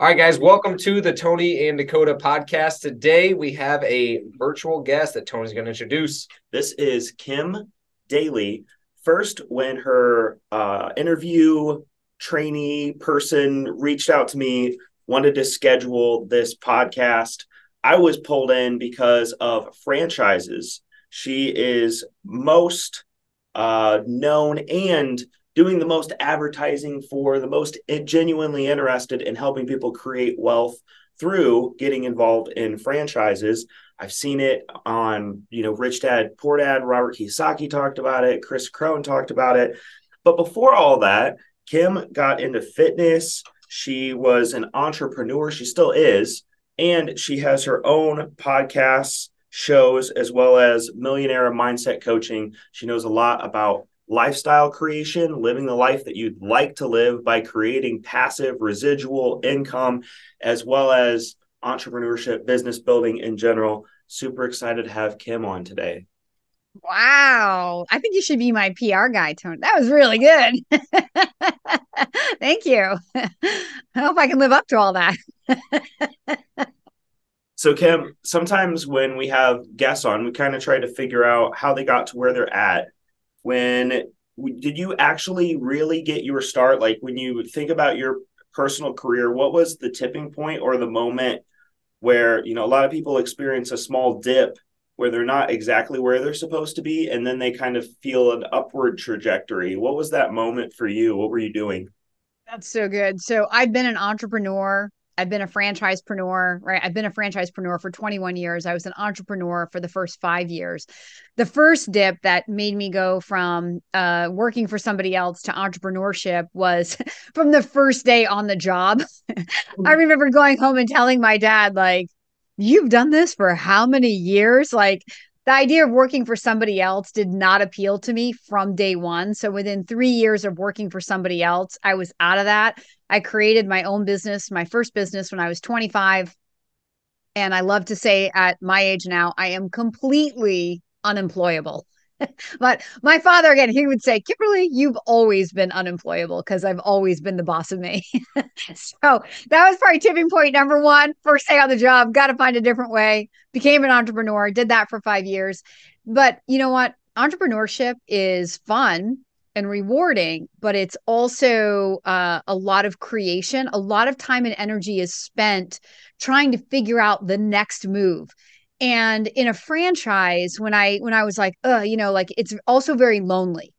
All right, guys, welcome to the Tony and Dakota podcast. Today we have a virtual guest that Tony's going to introduce. This is Kim Daly. First, when her uh, interview trainee person reached out to me, wanted to schedule this podcast, I was pulled in because of franchises. She is most uh, known and doing the most advertising for the most genuinely interested in helping people create wealth through getting involved in franchises. I've seen it on, you know, Rich Dad, Poor Dad, Robert Kiyosaki talked about it, Chris Crone talked about it. But before all that, Kim got into fitness. She was an entrepreneur. She still is. And she has her own podcasts, shows, as well as millionaire mindset coaching. She knows a lot about lifestyle creation, living the life that you'd like to live by creating passive residual income, as well as entrepreneurship, business building in general. Super excited to have Kim on today. Wow. I think you should be my PR guy, Tony. That was really good. Thank you. I hope I can live up to all that. so, Kim, sometimes when we have guests on, we kind of try to figure out how they got to where they're at when did you actually really get your start? Like when you think about your personal career what was the tipping point or the moment where you know a lot of people experience a small dip where they're not exactly where they're supposed to be and then they kind of feel an upward trajectory? What was that moment for you? What were you doing? That's so good. So i've been an entrepreneur I've been a franchisepreneur, right? I've been a franchisepreneur for 21 years. I was an entrepreneur for the first five years. The first dip that made me go from uh, working for somebody else to entrepreneurship was from the first day on the job. I remember going home and telling my dad, like, you've done this for how many years? Like, the idea of working for somebody else did not appeal to me from day one. So within three years of working for somebody else, I was out of that. I created my own business, my first business when I was 25. And I love to say at my age now, I am completely unemployable. but my father, again, he would say, Kimberly, you've always been unemployable because I've always been the boss of me. so that was probably tipping point number one. First day on the job, got to find a different way. Became an entrepreneur, did that for five years. But you know what? Entrepreneurship is fun and rewarding, but it's also uh, a lot of creation. A lot of time and energy is spent trying to figure out the next move. And in a franchise, when I when I was like, you know, like it's also very lonely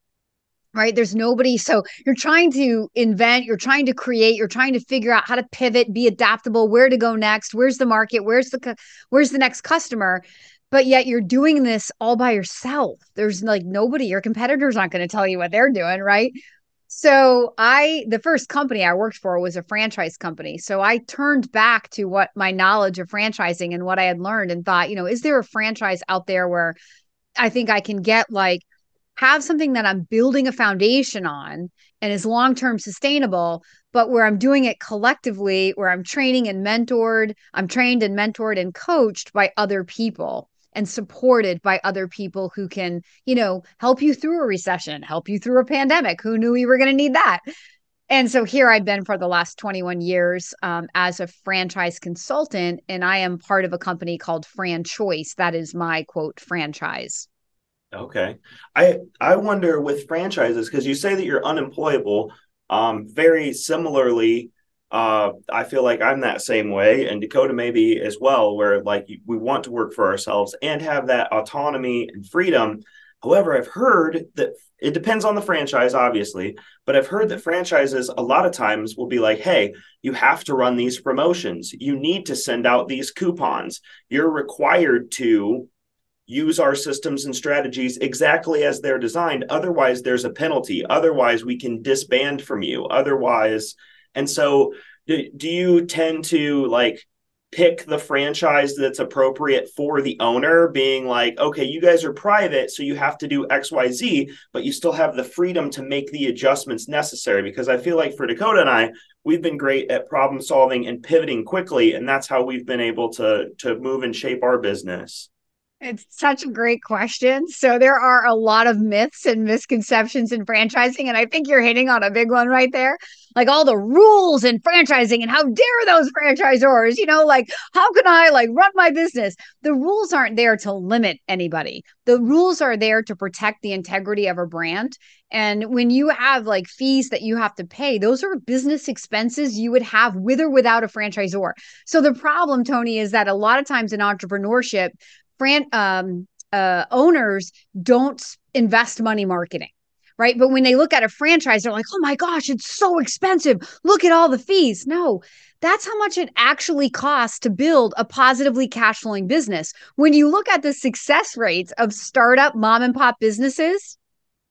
right there's nobody so you're trying to invent you're trying to create you're trying to figure out how to pivot be adaptable where to go next where's the market where's the where's the next customer but yet you're doing this all by yourself. There's like nobody, your competitors aren't going to tell you what they're doing, right? So I the first company I worked for was a franchise company. So I turned back to what my knowledge of franchising and what I had learned and thought, you know, is there a franchise out there where I think I can get like have something that I'm building a foundation on and is long-term sustainable, but where I'm doing it collectively, where I'm training and mentored, I'm trained and mentored and coached by other people and supported by other people who can, you know, help you through a recession, help you through a pandemic. Who knew we were going to need that? And so here I've been for the last 21 years um, as a franchise consultant, and I am part of a company called FranChoice. That is my quote franchise. Okay, I I wonder with franchises because you say that you're unemployable. Um, very similarly, uh, I feel like I'm that same way, and Dakota maybe as well, where like we want to work for ourselves and have that autonomy and freedom. However, I've heard that it depends on the franchise, obviously, but I've heard that franchises a lot of times will be like, hey, you have to run these promotions. You need to send out these coupons. You're required to use our systems and strategies exactly as they're designed. Otherwise, there's a penalty. Otherwise, we can disband from you. Otherwise, and so, do, do you tend to like pick the franchise that's appropriate for the owner, being like, okay, you guys are private, so you have to do XYZ, but you still have the freedom to make the adjustments necessary? Because I feel like for Dakota and I, we've been great at problem solving and pivoting quickly, and that's how we've been able to to move and shape our business. It's such a great question. So there are a lot of myths and misconceptions in franchising, and I think you're hitting on a big one right there. Like all the rules in franchising, and how dare those franchisors? You know, like how can I like run my business? The rules aren't there to limit anybody. The rules are there to protect the integrity of a brand. And when you have like fees that you have to pay, those are business expenses you would have with or without a franchisor. So the problem, Tony, is that a lot of times in entrepreneurship, fran- um, uh, owners don't invest money marketing right? But when they look at a franchise, they're like, oh my gosh, it's so expensive. Look at all the fees. No, that's how much it actually costs to build a positively cash flowing business. When you look at the success rates of startup mom and pop businesses,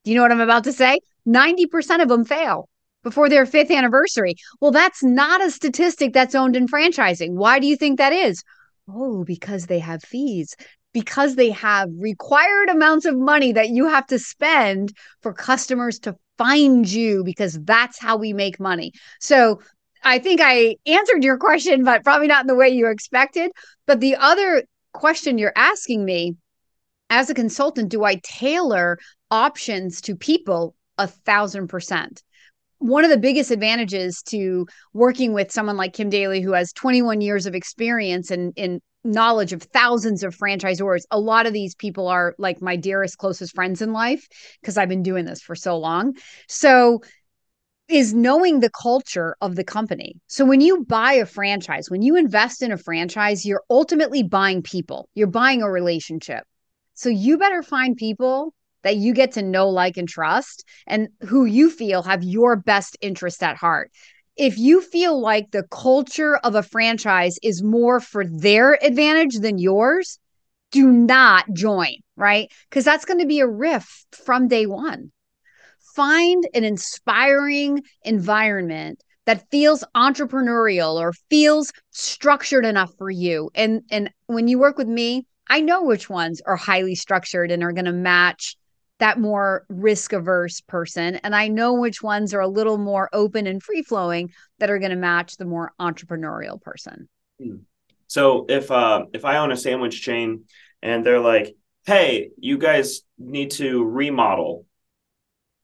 do you know what I'm about to say? 90% of them fail before their fifth anniversary. Well, that's not a statistic that's owned in franchising. Why do you think that is? Oh, because they have fees because they have required amounts of money that you have to spend for customers to find you because that's how we make money. So I think I answered your question, but probably not in the way you expected. But the other question you're asking me as a consultant, do I tailor options to people a thousand percent? one of the biggest advantages to working with someone like Kim Daly, who has 21 years of experience in, in knowledge of thousands of franchisors. A lot of these people are like my dearest, closest friends in life because I've been doing this for so long. So, is knowing the culture of the company. So, when you buy a franchise, when you invest in a franchise, you're ultimately buying people, you're buying a relationship. So, you better find people that you get to know, like, and trust, and who you feel have your best interest at heart if you feel like the culture of a franchise is more for their advantage than yours, do not join, right? Because that's going to be a riff from day one. Find an inspiring environment that feels entrepreneurial or feels structured enough for you. And and when you work with me, I know which ones are highly structured and are going to match that more risk averse person. And I know which ones are a little more open and free flowing that are going to match the more entrepreneurial person. Hmm. So if uh, if I own a sandwich chain and they're like, "Hey, you guys need to remodel,"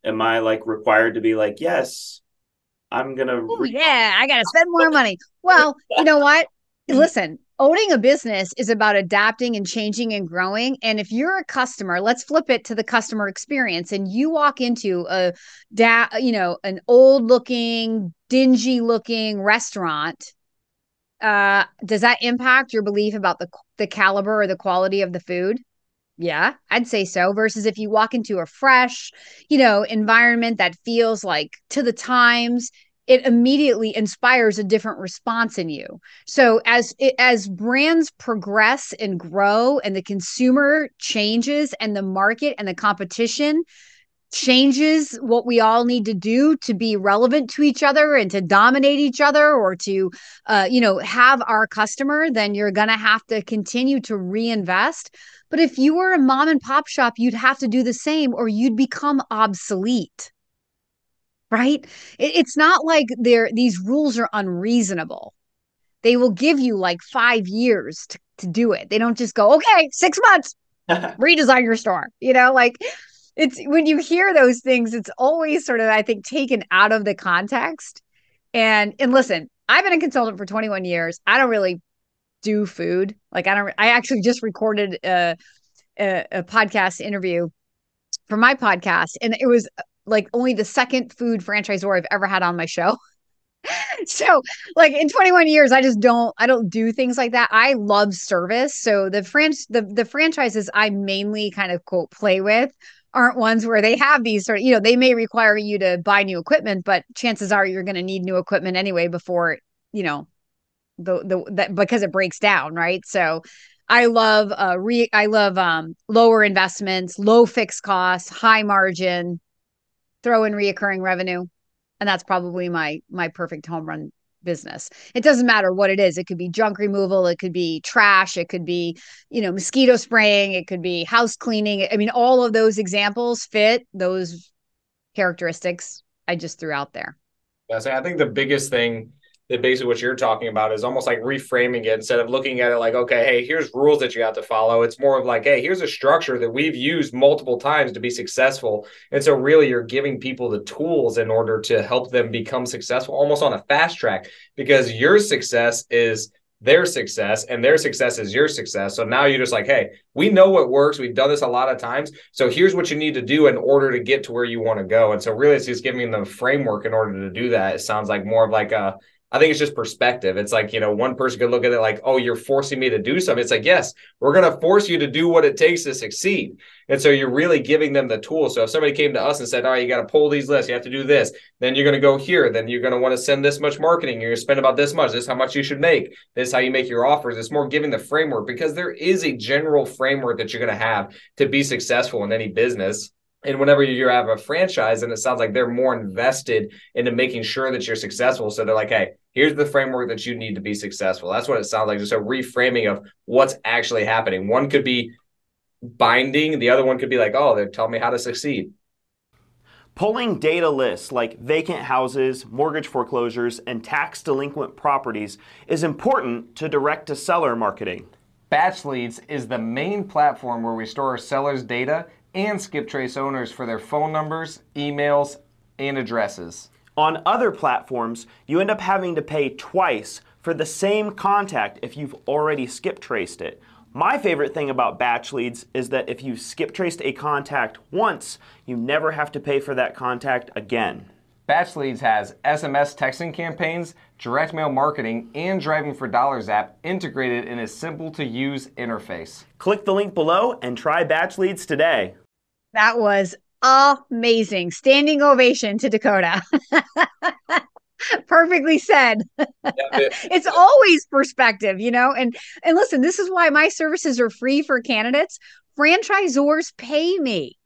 am I like required to be like, "Yes, I'm gonna"? Re- yeah, I gotta spend more money. Well, you know what? Listen, owning a business is about adapting and changing and growing and if you're a customer let's flip it to the customer experience and you walk into a da- you know an old looking dingy looking restaurant uh does that impact your belief about the the caliber or the quality of the food? Yeah i'd say so versus if you walk into a fresh you know environment that feels like to the times it immediately inspires a different response in you. So as it, as brands progress and grow and the consumer changes and the market and the competition changes what we all need to do to be relevant to each other and to dominate each other or to uh, you know have our customer then you're going to have to continue to reinvest but if you were a mom and pop shop you'd have to do the same or you'd become obsolete right? It, it's not like they're these rules are unreasonable. They will give you like five years to, to do it. They don't just go, okay, six months, redesign your store. You know, like it's when you hear those things, it's always sort of, I think, taken out of the context. And and listen, I've been a consultant for 21 years. I don't really do food. Like I don't I actually just recorded a, a, a podcast interview for my podcast and it was like only the second food franchisor I've ever had on my show. so like in 21 years i just don't i don't do things like that. I love service. So the french the, the franchises i mainly kind of quote play with aren't ones where they have these sort of you know they may require you to buy new equipment but chances are you're going to need new equipment anyway before you know the the that because it breaks down right? So i love uh re i love um lower investments low fixed costs high margin throw in reoccurring revenue and that's probably my my perfect home run business. It doesn't matter what it is. It could be junk removal. It could be trash. It could be you know mosquito spraying. It could be house cleaning. I mean all of those examples fit those characteristics i just threw out there. Yeah so i think the biggest thing that basically what you're talking about is almost like reframing it instead of looking at it like, okay, hey, here's rules that you have to follow. It's more of like, hey, here's a structure that we've used multiple times to be successful. And so, really, you're giving people the tools in order to help them become successful almost on a fast track because your success is their success and their success is your success. So now you're just like, hey, we know what works. We've done this a lot of times. So here's what you need to do in order to get to where you want to go. And so really it's just giving them the framework in order to do that. It sounds like more of like a I think it's just perspective. It's like, you know, one person could look at it like, oh, you're forcing me to do something. It's like, yes, we're going to force you to do what it takes to succeed. And so you're really giving them the tools. So if somebody came to us and said, all right, you got to pull these lists, you have to do this, then you're going to go here. Then you're going to want to send this much marketing. You're going to spend about this much. This is how much you should make. This is how you make your offers. It's more giving the framework because there is a general framework that you're going to have to be successful in any business and whenever you have a franchise and it sounds like they're more invested into making sure that you're successful. So they're like hey here's the framework that you need to be successful. That's what it sounds like just a reframing of what's actually happening. One could be binding the other one could be like oh they're telling me how to succeed. Pulling data lists like vacant houses, mortgage foreclosures, and tax delinquent properties is important to direct to seller marketing. BatchLeads is the main platform where we store our sellers' data and skip trace owners for their phone numbers, emails, and addresses. On other platforms, you end up having to pay twice for the same contact if you've already skip traced it. My favorite thing about BatchLeads is that if you skip traced a contact once, you never have to pay for that contact again. BatchLeads has SMS texting campaigns, direct mail marketing, and Driving for Dollars app integrated in a simple to use interface. Click the link below and try BatchLeads today. That was amazing. Standing ovation to Dakota. Perfectly said. it's always perspective, you know. And and listen, this is why my services are free for candidates. Franchisors pay me.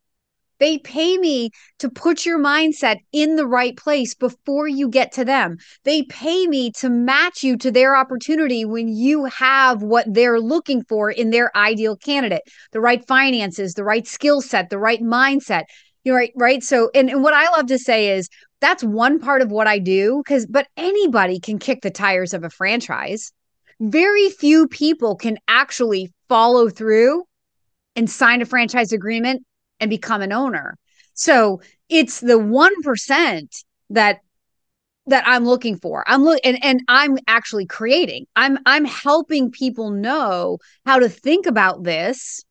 They pay me to put your mindset in the right place before you get to them. They pay me to match you to their opportunity when you have what they're looking for in their ideal candidate the right finances, the right skill set, the right mindset. You're right, right. So, and, and what I love to say is that's one part of what I do because, but anybody can kick the tires of a franchise. Very few people can actually follow through and sign a franchise agreement and become an owner. So it's the 1% that that I'm looking for. I'm look and, and I'm actually creating. I'm I'm helping people know how to think about this,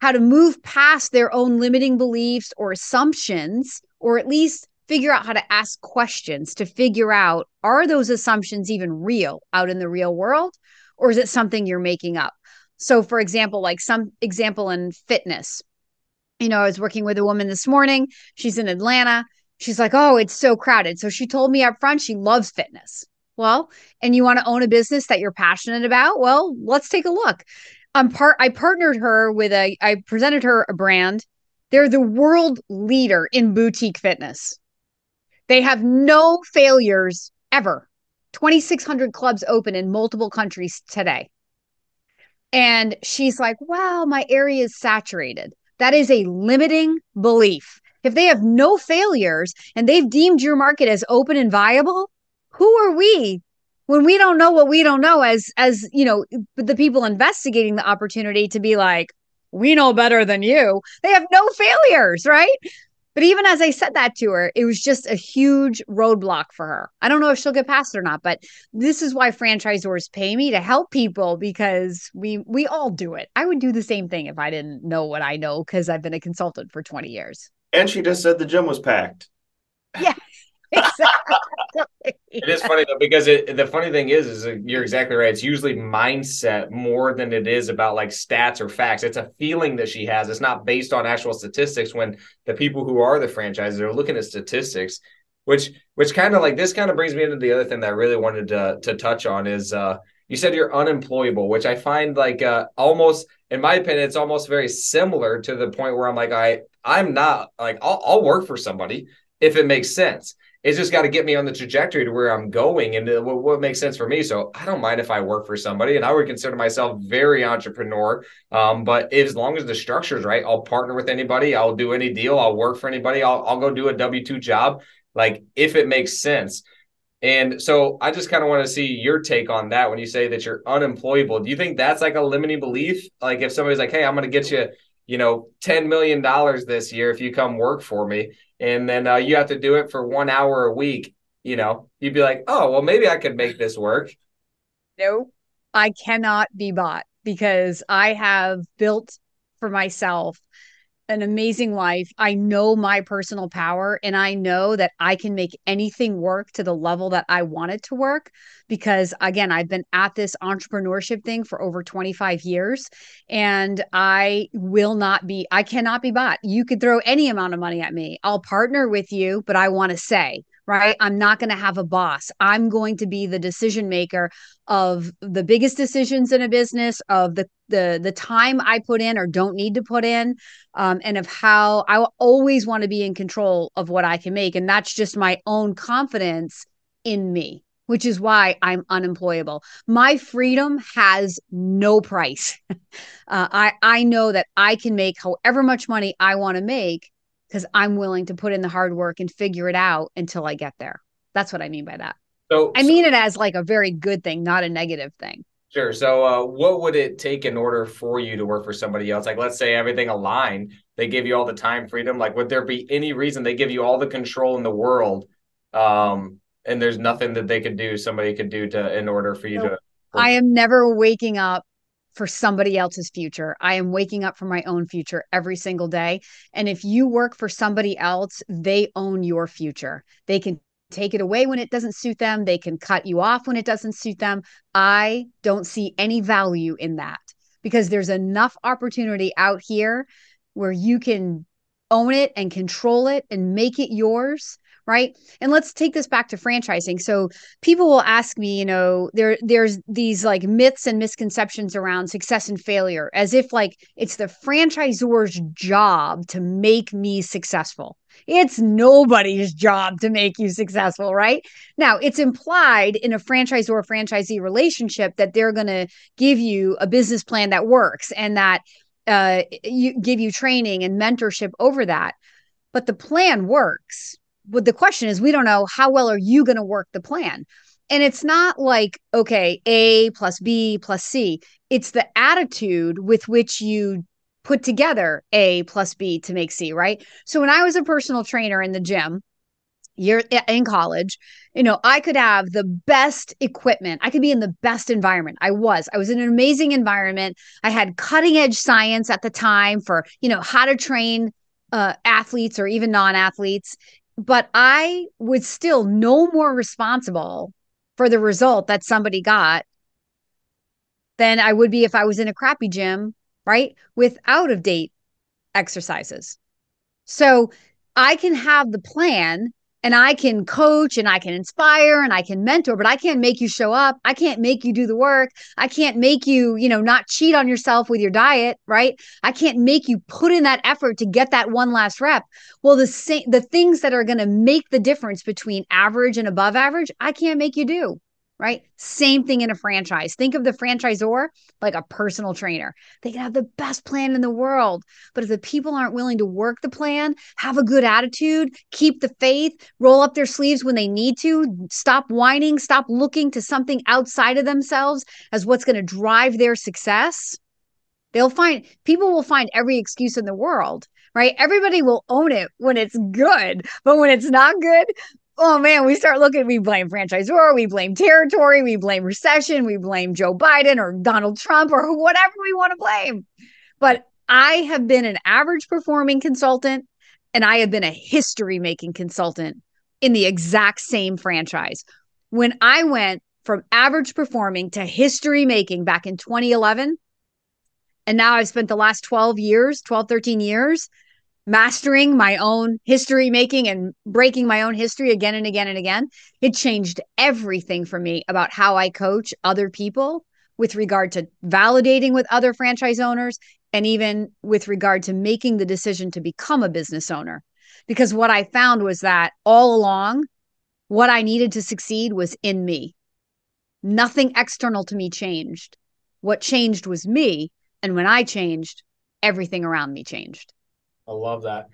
how to move past their own limiting beliefs or assumptions, or at least figure out how to ask questions to figure out are those assumptions even real out in the real world or is it something you're making up? So for example, like some example in fitness, you know, I was working with a woman this morning. She's in Atlanta. She's like, oh, it's so crowded. So she told me up front she loves fitness. Well, and you want to own a business that you're passionate about? Well, let's take a look. I'm part I partnered her with a I presented her a brand. They're the world leader in boutique fitness. They have no failures ever. 2600 clubs open in multiple countries today. And she's like, "Wow, my area is saturated." That is a limiting belief. If they have no failures and they've deemed your market as open and viable, who are we when we don't know what we don't know as as you know the people investigating the opportunity to be like we know better than you they have no failures right but even as I said that to her, it was just a huge roadblock for her. I don't know if she'll get past it or not, but this is why franchisors pay me to help people because we we all do it. I would do the same thing if I didn't know what I know because I've been a consultant for 20 years. And she just said the gym was packed. Yeah. Exactly. it is funny though because it, the funny thing is is you're exactly right. It's usually mindset more than it is about like stats or facts. It's a feeling that she has. It's not based on actual statistics. When the people who are the franchises are looking at statistics, which which kind of like this kind of brings me into the other thing that I really wanted to to touch on is uh you said you're unemployable, which I find like uh almost in my opinion it's almost very similar to the point where I'm like I I'm not like I'll, I'll work for somebody if it makes sense it's just got to get me on the trajectory to where I'm going and what, what, makes sense for me. So I don't mind if I work for somebody, and I would consider myself very entrepreneur. Um, but as long as the structure is right, I'll partner with anybody. I'll do any deal. I'll work for anybody. I'll, I'll go do a W two job, like if it makes sense. And so I just kind of want to see your take on that when you say that you're unemployable. Do you think that's like a limiting belief? Like if somebody's like, "Hey, I'm going to get you, you know, 10 million dollars this year if you come work for me." And then uh, you have to do it for 1 hour a week, you know. You'd be like, "Oh, well maybe I could make this work." No. I cannot be bought because I have built for myself an amazing life. I know my personal power and I know that I can make anything work to the level that I want it to work because again, I've been at this entrepreneurship thing for over 25 years and I will not be I cannot be bought. You could throw any amount of money at me. I'll partner with you, but I want to say right? I'm not going to have a boss. I'm going to be the decision maker of the biggest decisions in a business, of the the the time I put in or don't need to put in, um, and of how I always want to be in control of what I can make, and that's just my own confidence in me. Which is why I'm unemployable. My freedom has no price. uh, I I know that I can make however much money I want to make, because I'm willing to put in the hard work and figure it out until I get there. That's what I mean by that. So I mean it as like a very good thing, not a negative thing. Sure. So, uh, what would it take in order for you to work for somebody else? Like, let's say everything aligned, they give you all the time freedom. Like, would there be any reason they give you all the control in the world, um, and there's nothing that they could do, somebody could do to in order for you to? I am never waking up for somebody else's future. I am waking up for my own future every single day. And if you work for somebody else, they own your future. They can take it away when it doesn't suit them, they can cut you off when it doesn't suit them. I don't see any value in that because there's enough opportunity out here where you can own it and control it and make it yours right and let's take this back to franchising so people will ask me you know there there's these like myths and misconceptions around success and failure as if like it's the franchisor's job to make me successful it's nobody's job to make you successful, right? Now, it's implied in a franchisor franchisee relationship that they're going to give you a business plan that works and that uh, you give you training and mentorship over that. But the plan works but the question is we don't know how well are you going to work the plan. And it's not like okay a plus b plus c. It's the attitude with which you put together a plus b to make c right? So when i was a personal trainer in the gym you're in college you know i could have the best equipment. I could be in the best environment. I was. I was in an amazing environment. I had cutting edge science at the time for you know how to train uh, athletes or even non-athletes but I was still no more responsible for the result that somebody got than I would be if I was in a crappy gym, right? With out of date exercises. So I can have the plan and I can coach and I can inspire and I can mentor, but I can't make you show up. I can't make you do the work. I can't make you, you know, not cheat on yourself with your diet, right? I can't make you put in that effort to get that one last rep. Well, the same the things that are going to make the difference between average and above average, I can't make you do right? Same thing in a franchise. Think of the franchisor like a personal trainer. They can have the best plan in the world, but if the people aren't willing to work the plan, have a good attitude, keep the faith, roll up their sleeves when they need to, stop whining, stop looking to something outside of themselves as what's going to drive their success, they'll find people will find every excuse in the world right? Everybody will own it when it's good, but when it's not good, oh man, we start looking, we blame franchisor, we blame territory, we blame recession, we blame Joe Biden or Donald Trump or whatever we want to blame. But I have been an average performing consultant and I have been a history making consultant in the exact same franchise. When I went from average performing to history making back in 2011, and now I've spent the last 12 years, 12, 13 years mastering my own history making and breaking my own history again and again and again, it changed everything for me about how I coach other people with regard to validating with other franchise owners and even with regard to making the decision to become a business owner. Because what I found was that all along, what I needed to succeed was in me. Nothing external to me changed. What changed was me. And when I changed, everything around me changed. I love that.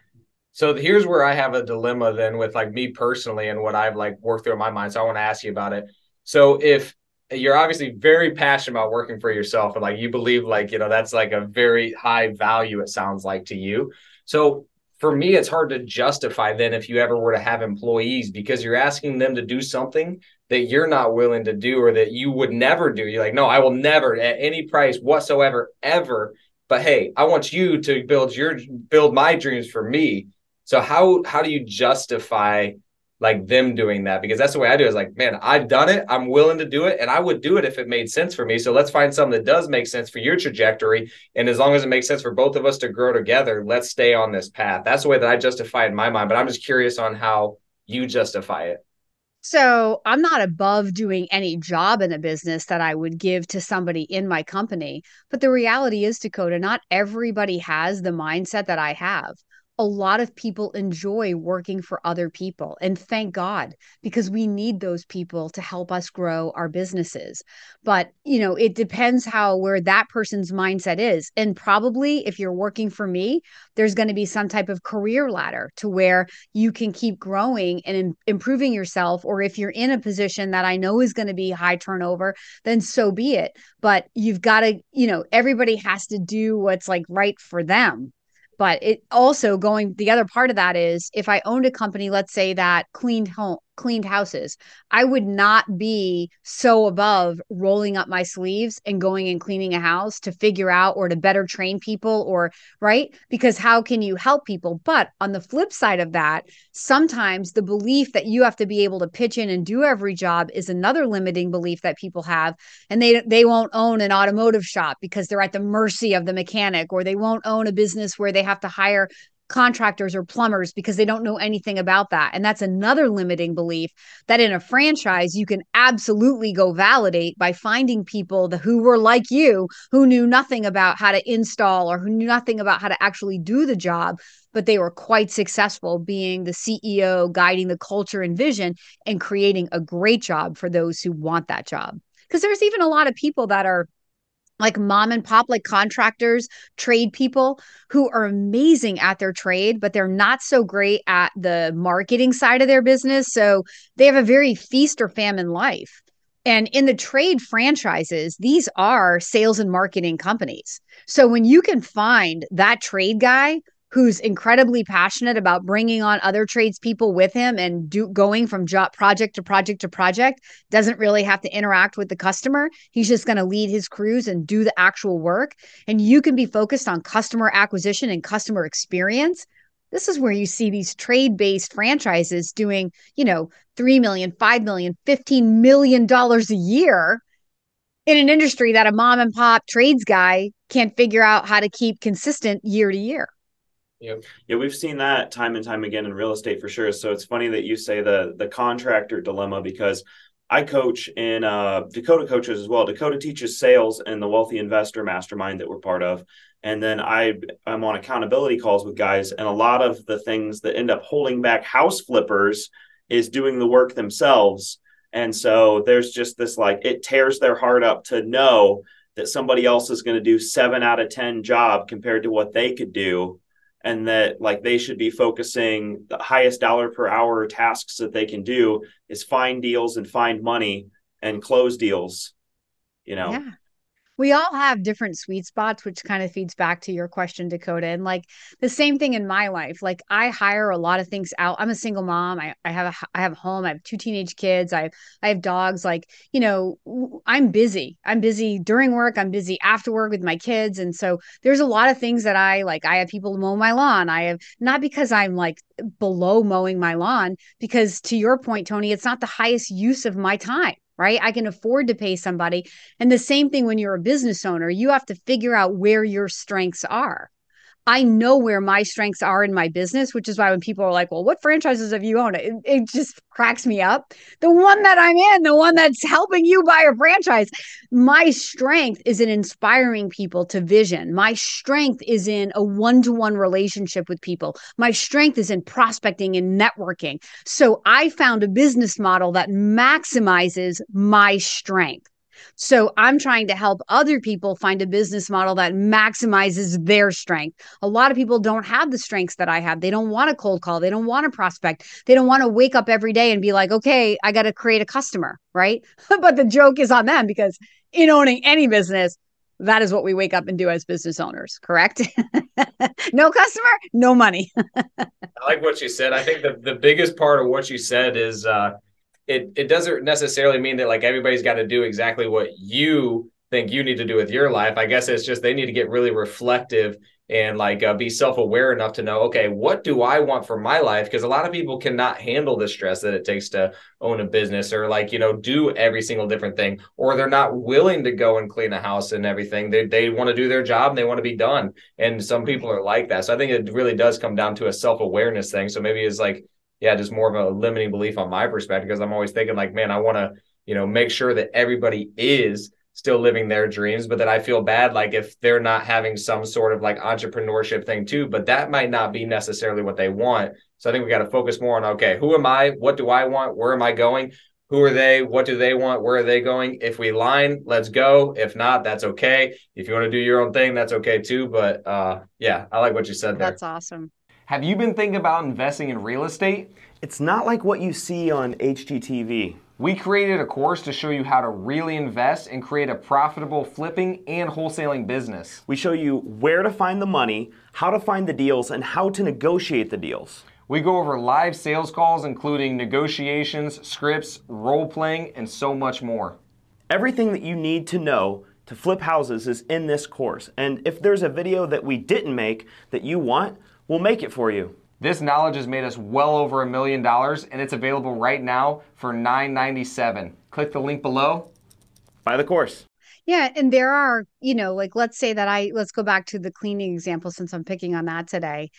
So here's where I have a dilemma then with like me personally and what I've like worked through in my mind. So I want to ask you about it. So if you're obviously very passionate about working for yourself and like you believe like, you know, that's like a very high value, it sounds like to you. So for me, it's hard to justify then if you ever were to have employees because you're asking them to do something that you're not willing to do or that you would never do. You're like, no, I will never at any price whatsoever, ever. But hey, I want you to build your build my dreams for me. So how how do you justify like them doing that? Because that's the way I do it. Is like, man, I've done it. I'm willing to do it, and I would do it if it made sense for me. So let's find something that does make sense for your trajectory. And as long as it makes sense for both of us to grow together, let's stay on this path. That's the way that I justify it in my mind. But I'm just curious on how you justify it. So I'm not above doing any job in the business that I would give to somebody in my company. But the reality is, Dakota, not everybody has the mindset that I have a lot of people enjoy working for other people. And thank God, because we need those people to help us grow our businesses. But, you know, it depends how where that person's mindset is. And probably if you're working for me, there's going to be some type of career ladder to where you can keep growing and Im- improving yourself. Or if you're in a position that I know is going to be high turnover, then so be it. But you've got to, you know, everybody has to do what's like right for them but it also going the other part of that is if i owned a company let's say that cleaned home cleaned houses. I would not be so above rolling up my sleeves and going and cleaning a house to figure out or to better train people or right? Because how can you help people? But on the flip side of that, sometimes the belief that you have to be able to pitch in and do every job is another limiting belief that people have and they they won't own an automotive shop because they're at the mercy of the mechanic or they won't own a business where they have to hire contractors or plumbers because they don't know anything about that. And that's another limiting belief that in a franchise, you can absolutely go validate by finding people the, who were like you, who knew nothing about how to install or who knew nothing about how to actually do the job, but they were quite successful being the CEO, guiding the culture and vision, and creating a great job for those who want that job. Because there's even a lot of people that are like mom and pop like contractors trade people who are amazing at their trade but they're not so great at the marketing side of their business. So they have a very feast or famine life. And in the trade franchises these are sales and marketing companies. So when you can find that trade guy who's incredibly passionate about bringing on other tradespeople with him and do going from job project to project to project doesn't really have to interact with the customer. He's just going to lead his crews and do the actual work. And you can be focused on customer acquisition and customer experience. This is where you see these trade based franchises doing you know 3 million 5 million 15 million dollars a year in an industry that a mom and pop trades guy can't figure out how to keep consistent year to year Yep. Yeah, we've seen that time and time again in real estate for sure. So it's funny that you say the the contractor dilemma because I coach in uh, Dakota coaches as well. Dakota teaches sales in the Wealthy Investor Mastermind that we're part of, and then I I'm on accountability calls with guys, and a lot of the things that end up holding back house flippers is doing the work themselves. And so there's just this like it tears their heart up to know that somebody else is going to do seven out of ten job compared to what they could do and that like they should be focusing the highest dollar per hour tasks that they can do is find deals and find money and close deals you know? Yeah we all have different sweet spots which kind of feeds back to your question dakota and like the same thing in my life like i hire a lot of things out. I'm a single mom. I, I have a i have a home. I have two teenage kids. I i have dogs. Like you know i'm busy. I'm busy during work. I'm busy after work with my kids. And so there's a lot of things that i like i have people mow my lawn. I have not because i'm like below mowing my lawn because to your point tony it's not the highest use of my time right? I can afford to pay somebody. And the same thing when you're a business owner, you have to figure out where your strengths are. I know where my strengths are in my business, which is why when people are like, well, what franchises have you owned? It, it just cracks me up. The one that I'm in, the one that's helping you buy a franchise, my strength is in inspiring people to vision. My strength is in a one to one relationship with people. My strength is in prospecting and networking. So I found a business model that maximizes my strength. So I'm trying to help other people find a business model that maximizes their strength. A lot of people don't have the strengths that I have. They don't want to cold call. They don't want to prospect. They don't want to wake up every day and be like, okay, I got to create a customer, right? but the joke is on them because in owning any business, that is what we wake up and do as business owners, correct? no customer, no money. I like what you said. I think the, the biggest part of what you said is uh, it it doesn't necessarily mean that like everybody's got to do exactly what you think you need to do with your life. I guess it's just they need to get really reflective and like uh, be self-aware enough to know okay what do i want for my life? Because a lot of people cannot handle the stress that it takes to own a business or like you know do every single different thing or they're not willing to go and clean a house and everything. They, they want to do their job and they want to be done. And some people are like that. So i think it really does come down to a self-awareness thing. So maybe it's like yeah just more of a limiting belief on my perspective because i'm always thinking like man i want to you know make sure that everybody is still living their dreams but then i feel bad like if they're not having some sort of like entrepreneurship thing too. But that might not be necessarily what they want. So i think we got to focus more on okay who am i? What do i want? Where am i going? Who are they? What do they want? Where are they going? If we line let's go. If not that's okay. If you want to do your own thing that's okay too. But uh yeah i like what you said there. That's awesome. Have you been thinking about investing in real estate? It's not like what you see on HGTV. We created a course to show you how to really invest and create a profitable flipping and wholesaling business. We show you where to find the money, how to find the deals, and how to negotiate the deals. We go over live sales calls, including negotiations, scripts, role playing, and so much more. Everything that you need to know to flip houses is in this course. And if there's a video that we didn't make that you want, we'll make it for you. This knowledge has made us well over a million dollars, and it's available right now for $9.97. Click the link below. Buy the course. Yeah, and there are, you know, like let's say that I let's go back to the cleaning example since I'm picking on that today.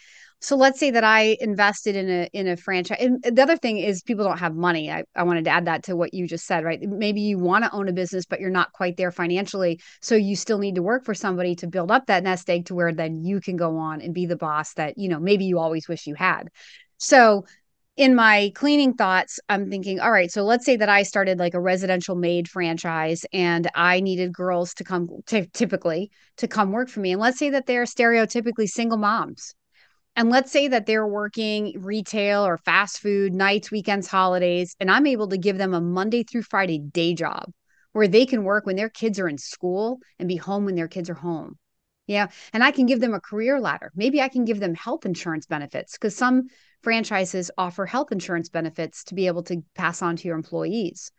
So let's say that I invested in a in a franchise. And the other thing is people don't have money. I, I wanted to add that to what you just said, right? Maybe you want to own a business, but you're not quite there financially. So you still need to work for somebody to build up that nest egg to where then you can go on and be the boss that, you know, maybe you always wish you had. So in my cleaning thoughts, I'm thinking, all right, so let's say that I started like a residential maid franchise and I needed girls to come t- typically to come work for me. And let's say that they're stereotypically single moms. And let's say that they're working retail or fast food, nights, weekends, holidays, and I'm able to give them a Monday through Friday day job where they can work when their kids are in school and be home when their kids are home. Yeah. And I can give them a career ladder. Maybe I can give them health insurance benefits because some franchises offer health insurance benefits to be able to pass on to your employees.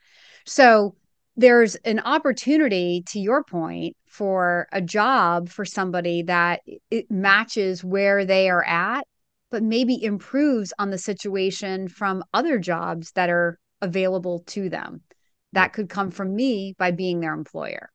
So there's an opportunity, to your point, for a job for somebody that it matches where they are at, but maybe improves on the situation from other jobs that are available to them. That could come from me by being their employer.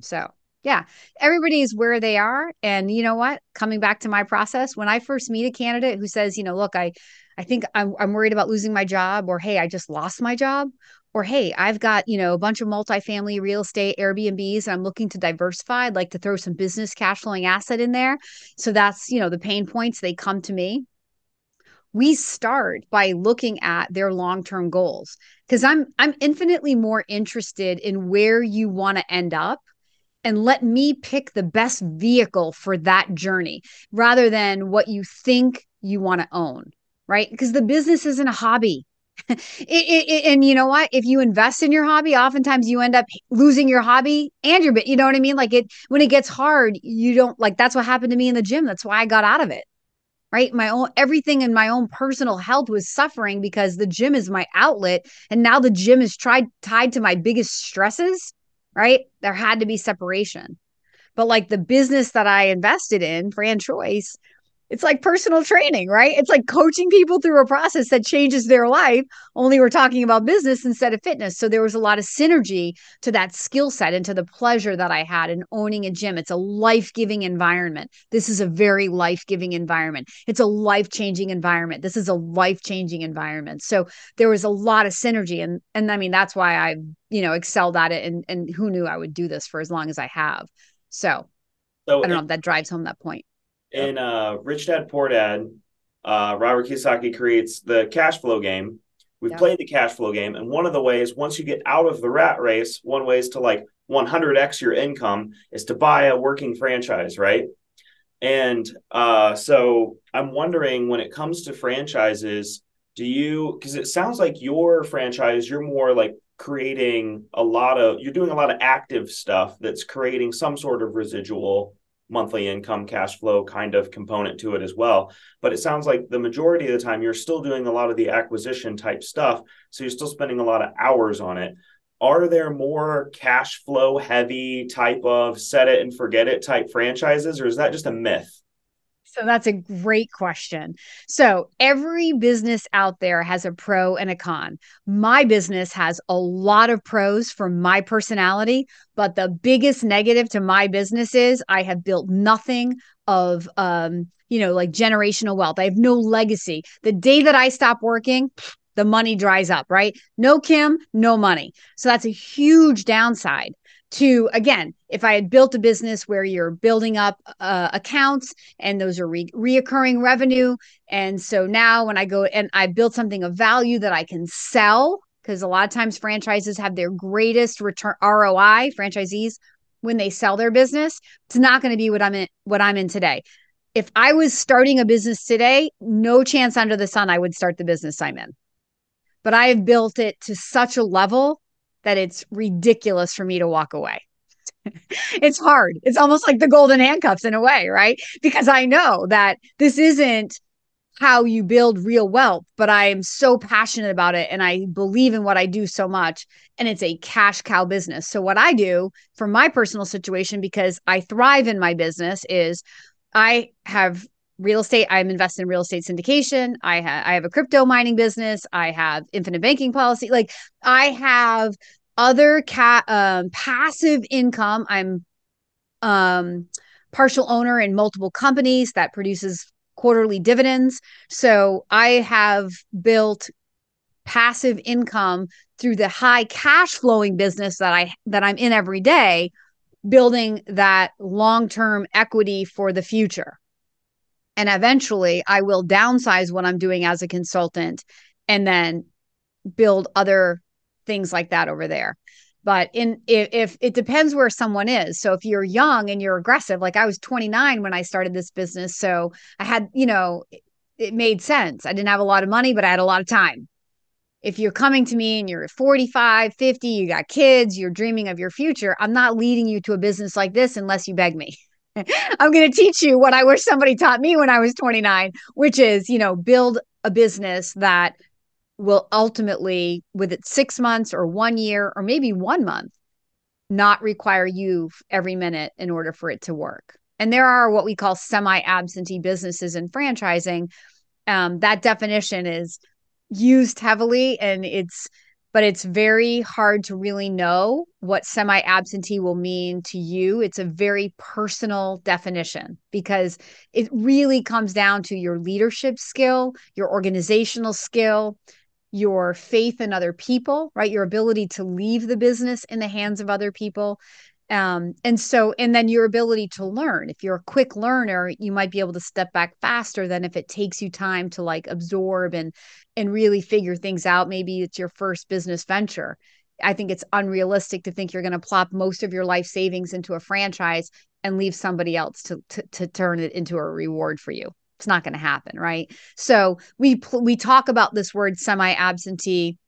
So yeah, everybody's where they are. And you know what? Coming back to my process, when I first meet a candidate who says, you know, look, I, I think I'm, I'm worried about losing my job, or hey, I just lost my job, or hey, I've got, you know, a bunch of multifamily real estate Airbnbs and I'm looking to diversify. I'd like to throw some business cash flowing asset in there. So that's, you know, the pain points. They come to me. We start by looking at their long-term goals because I'm I'm infinitely more interested in where you want to end up and let me pick the best vehicle for that journey rather than what you think you want to own, right? Because the business isn't a hobby. it, it, it, and you know what? If you invest in your hobby, oftentimes you end up losing your hobby and your bit. You know what I mean? Like it when it gets hard, you don't like that's what happened to me in the gym. That's why I got out of it. Right. My own everything in my own personal health was suffering because the gym is my outlet. And now the gym is tried tied to my biggest stresses. Right. There had to be separation. But like the business that I invested in, FranChoice, it's like personal training, right? It's like coaching people through a process that changes their life. Only we're talking about business instead of fitness. So there was a lot of synergy to that skill set and to the pleasure that I had in owning a gym. It's a life giving environment. This is a very life giving environment. It's a life changing environment. This is a life changing environment. So there was a lot of synergy. And, and I mean, that's why I, you know, excelled at it. And, and who knew I would do this for as long as I have. So, so I don't know if that drives home that point in uh, Rich Dad Poor Dad, uh, Robert Kiyosaki creates the cash flow game. We've played the cash flow game, and one of the ways, once you get out of the rat race, one way is to like 100x your income is to buy a working franchise, right? And uh, so I'm wondering when it comes to franchises, do you, because it sounds like your franchise, you're more like creating a lot of, you're doing a lot of active stuff that's creating some sort of residual monthly income cash flow kind of component to it as well. But it sounds like the majority of the time you're still doing a lot of the acquisition type stuff. So you're still spending a lot of hours on it. Are there more cash flow heavy type of set it and forget it type franchises, or is that just a myth? So that's a great question. So every business out there has a pro and a con. My business has a lot of pros for my personality, but the biggest negative to my business is I have built nothing of um, you know, like generational wealth. I have no legacy. The day that I stop working, the money dries up, right? No Kim, no money. So that's a huge downside to again if i had built a business where you're building up uh, accounts and those are re- reoccurring revenue and so now when i go and i built something of value that i can sell because a lot of times franchises have their greatest return roi franchisees when they sell their business it's not going to be what i'm in what i'm in today if i was starting a business today no chance under the sun i would start the business i'm in but i have built it to such a level that it's ridiculous for me to walk away. It's hard. It's almost like the golden handcuffs in a way, right? Because I know that this isn't how you build real wealth, but I am so passionate about it and I believe in what I do so much. And it's a cash cow business. So, what I do for my personal situation, because I thrive in my business, is I have real estate. I'm invested in real estate syndication. I have I have a crypto mining business. I have infinite banking policy. Like I have other cat um, passive income. I'm um, partial owner in multiple companies that produces quarterly dividends. So I have built passive income through the high cash flowing business that I that I'm in every day, building that long-term equity for the future. And eventually I will downsize what I'm doing as a consultant and then build other things like that over there. But in if, if, it depends where someone is. So if you're young and you're aggressive like i was 29 when i started this business so i had you know it, it made sense. I didn't have a lot of money but i had a lot of time. If you're coming to me and you're 45 50 you got kids you're dreaming of your future i'm not leading you to a business like this unless you beg me. I'm going to teach you what i wish somebody taught me when i was 29 which is you know build a business that will ultimately, with it six months or one year or maybe one month, not require you every minute in order for it to work. And there are what we call semi absentee businesses in franchising. Um, that definition is used heavily and it's but it's very hard to really know what semi absentee will mean to you. It's a very personal definition because it really comes down to your leadership skill, your organizational skill, your faith in other people, right? Your ability to leave the business in the hands of other people. Um, and so, and then your ability to learn. If you're a quick learner, you might be able to step back faster than if it takes you time to like absorb and and really figure things out. Maybe it's your first business venture. I think it's unrealistic to think you're going to plop most of your life savings into a franchise and leave somebody else to, to, to turn it into a reward for you it's not going to happen right so we we talk about this word semi absentee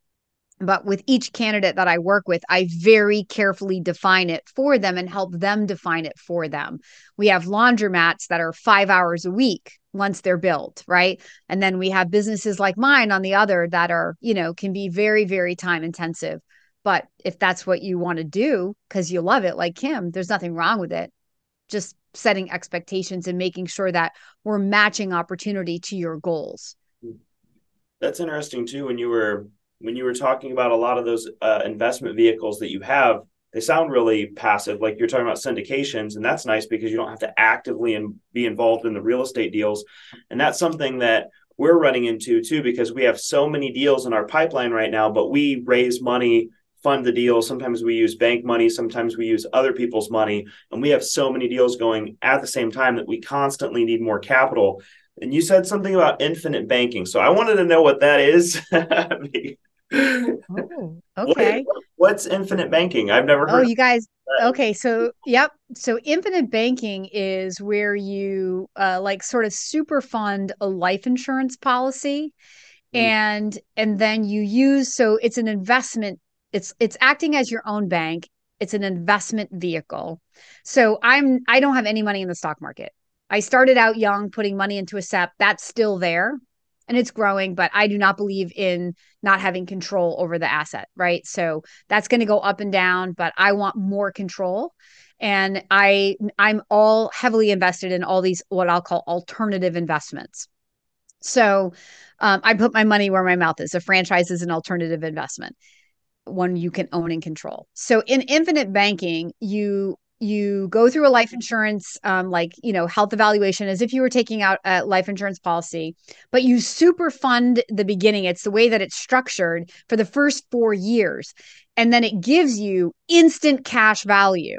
but with each candidate that I work with, I very carefully define it for them and help them define it for them. We have laundromats that are five hours a week once they're built, right? And then we have businesses like mine on the other that are, you know, can be very, very time intensive. But if that's what you want to do because you love it, like Kim, there's nothing wrong with it. Just setting expectations and making sure that we're matching opportunity to your goals. That's interesting too when you were when you were talking about a lot of those uh, investment vehicles that you have they sound really passive like you're talking about syndications and that's nice because you don't have to actively and be involved in the real estate deals. And that's something that we're running into too because we have so many deals in our pipeline right now but we raise money fund the deal. Sometimes we use bank money, sometimes we use other people's money. And we have so many deals going at the same time that we constantly need more capital. And you said something about infinite banking. So I wanted to know what that is. Oh, okay. What- what's infinite banking? I've never heard. Oh, you guys. Okay, so yep. So infinite banking is where you uh like sort of super fund a life insurance policy Mm. and and then you use so it's an investment it's it's acting as your own bank. It's an investment vehicle. So I'm I don't have any money in the stock market. I started out young putting money into a SEP. That's still there and it's growing, but I do not believe in not having control over the asset, right? So that's going to go up and down, but I want more control. And I I'm all heavily invested in all these what I'll call alternative investments. So um, I put my money where my mouth is. A franchise is an alternative investment, one you can own and control. So in infinite banking, you you go through a life insurance um, like you know health evaluation as if you were taking out a life insurance policy but you super fund the beginning it's the way that it's structured for the first four years and then it gives you instant cash value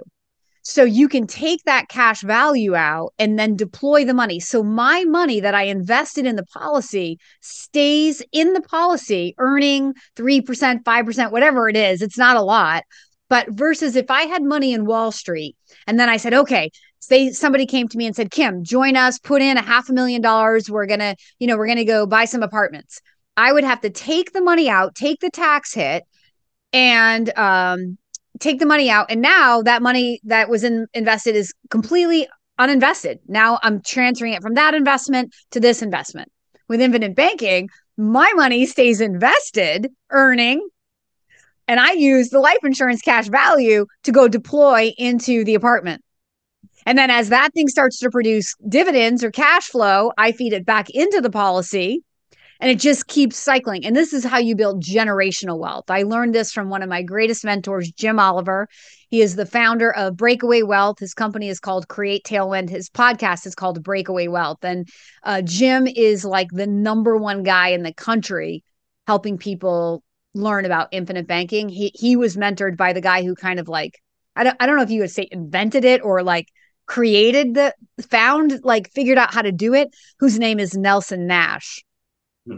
so you can take that cash value out and then deploy the money. So my money that I invested in the policy stays in the policy, earning 3%, 5%, whatever it is. It's not a lot. But versus if I had money in Wall Street and then I said, okay, say somebody came to me and said, Kim, join us, put in a half a million dollars. We're to, you know, we're to go buy some apartments. I would have to take the money out, take the tax hit, and um, take the money out. And now that money that was in, invested is completely uninvested. Now i'm transferring it from that investment to this investment. With infinite banking my money stays invested earning and i use the life insurance cash value to go deploy into the apartment. And then as that thing starts to produce dividends or cash flow i feed it back into the policy and it just keeps cycling. And this is how you build generational wealth. I learned this from one of my greatest mentors, Jim Oliver. He is the founder of Breakaway Wealth. His company is called Create Tailwind. His podcast is called Breakaway Wealth. And uh, Jim is like the number one guy in the country helping people learn about infinite banking. He he was mentored by the guy who kind of like I don't I don't know if you would say invented it or like created the found like figured out how to do it. Whose name is Nelson Nash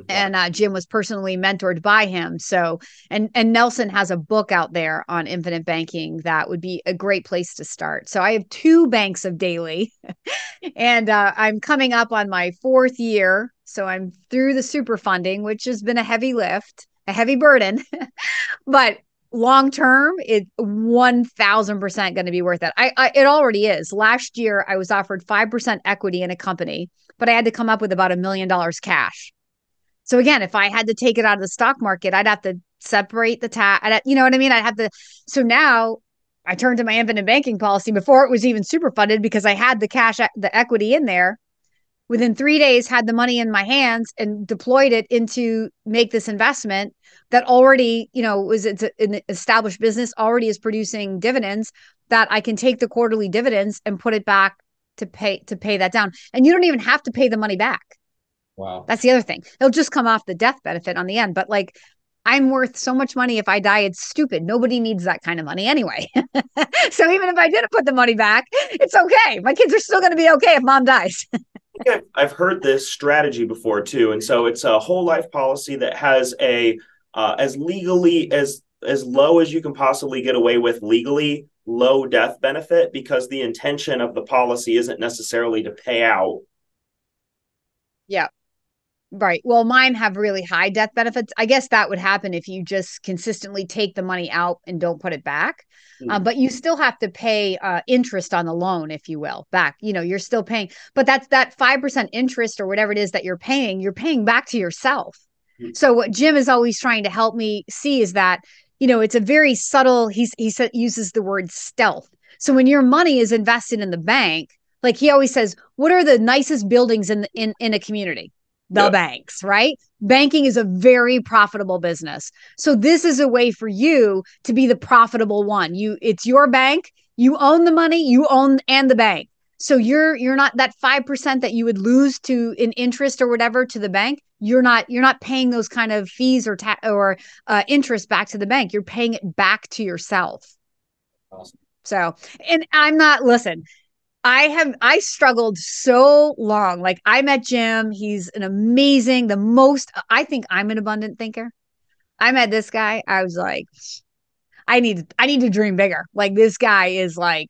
and uh, Jim was personally mentored by him. So, and and Nelson has a book out there on infinite banking that would be a great place to start. So, I have two banks of Daly, and uh, I'm coming up on my fourth year. So, I'm through the super funding, which has been a heavy lift, a heavy burden, but long term it 1000% going to be worth it I, I it already is last year i was offered 5% equity in a company but i had to come up with about a million dollars cash so again, if I had to take it out of the stock market, I'd have to separate the tax. You know what I mean? I'd have to. So now I turned to my infinite banking policy before it was even super funded because I had the cash, uh, the equity in there. Within three days, had the money in my hands and deployed it into make this investment that already, you know, was it's an established business already is producing dividends that I can take the quarterly dividends and put it back to pay to pay that down. And you don't even have to pay the money back. Wow. That's the other thing. It'll just come off the death benefit on the end. But like, I'm worth so much money if I die. It's stupid. Nobody needs that kind of money anyway. so even if I didn't put the money back, it's okay. My kids are still going to be okay if mom dies. Yeah, I've heard this strategy before too, and so it's a whole life policy that has a uh, as legally as as low as you can possibly get away with legally low death benefit because the intention of the policy isn't necessarily to pay out. Yeah. Right. Well, mine have really high death benefits. I guess that would happen if you just consistently take the money out and don't put it back. Mm. Uh, but you still have to pay uh, interest on the loan, if you will, back. You know, you're still paying, but that's that 5% interest or whatever it is that you're paying, you're paying back to yourself. Mm. So what Jim is always trying to help me see is that, you know, it's a very subtle, he's, he uses the word stealth. So when your money is invested in the bank, like he always says, what are the nicest buildings in, in, in a community? The Yeah. banks, right? Banking is a very profitable business. So this is a way for you to be the profitable one. You it's your bank, you own the money, you own and the bank. So you're you're not that 5% that you would lose to in interest or whatever to the bank. You're not you're not paying those kind of fees or ta- or uh, interest back to the bank. You're paying it back to yourself. Awesome. So, and I'm not, listen, I have, I struggled so long. Like I met Jim. He's an amazing, the most, I think I'm an abundant thinker. I met this guy. I was like, I need I need to dream bigger. Like this guy is like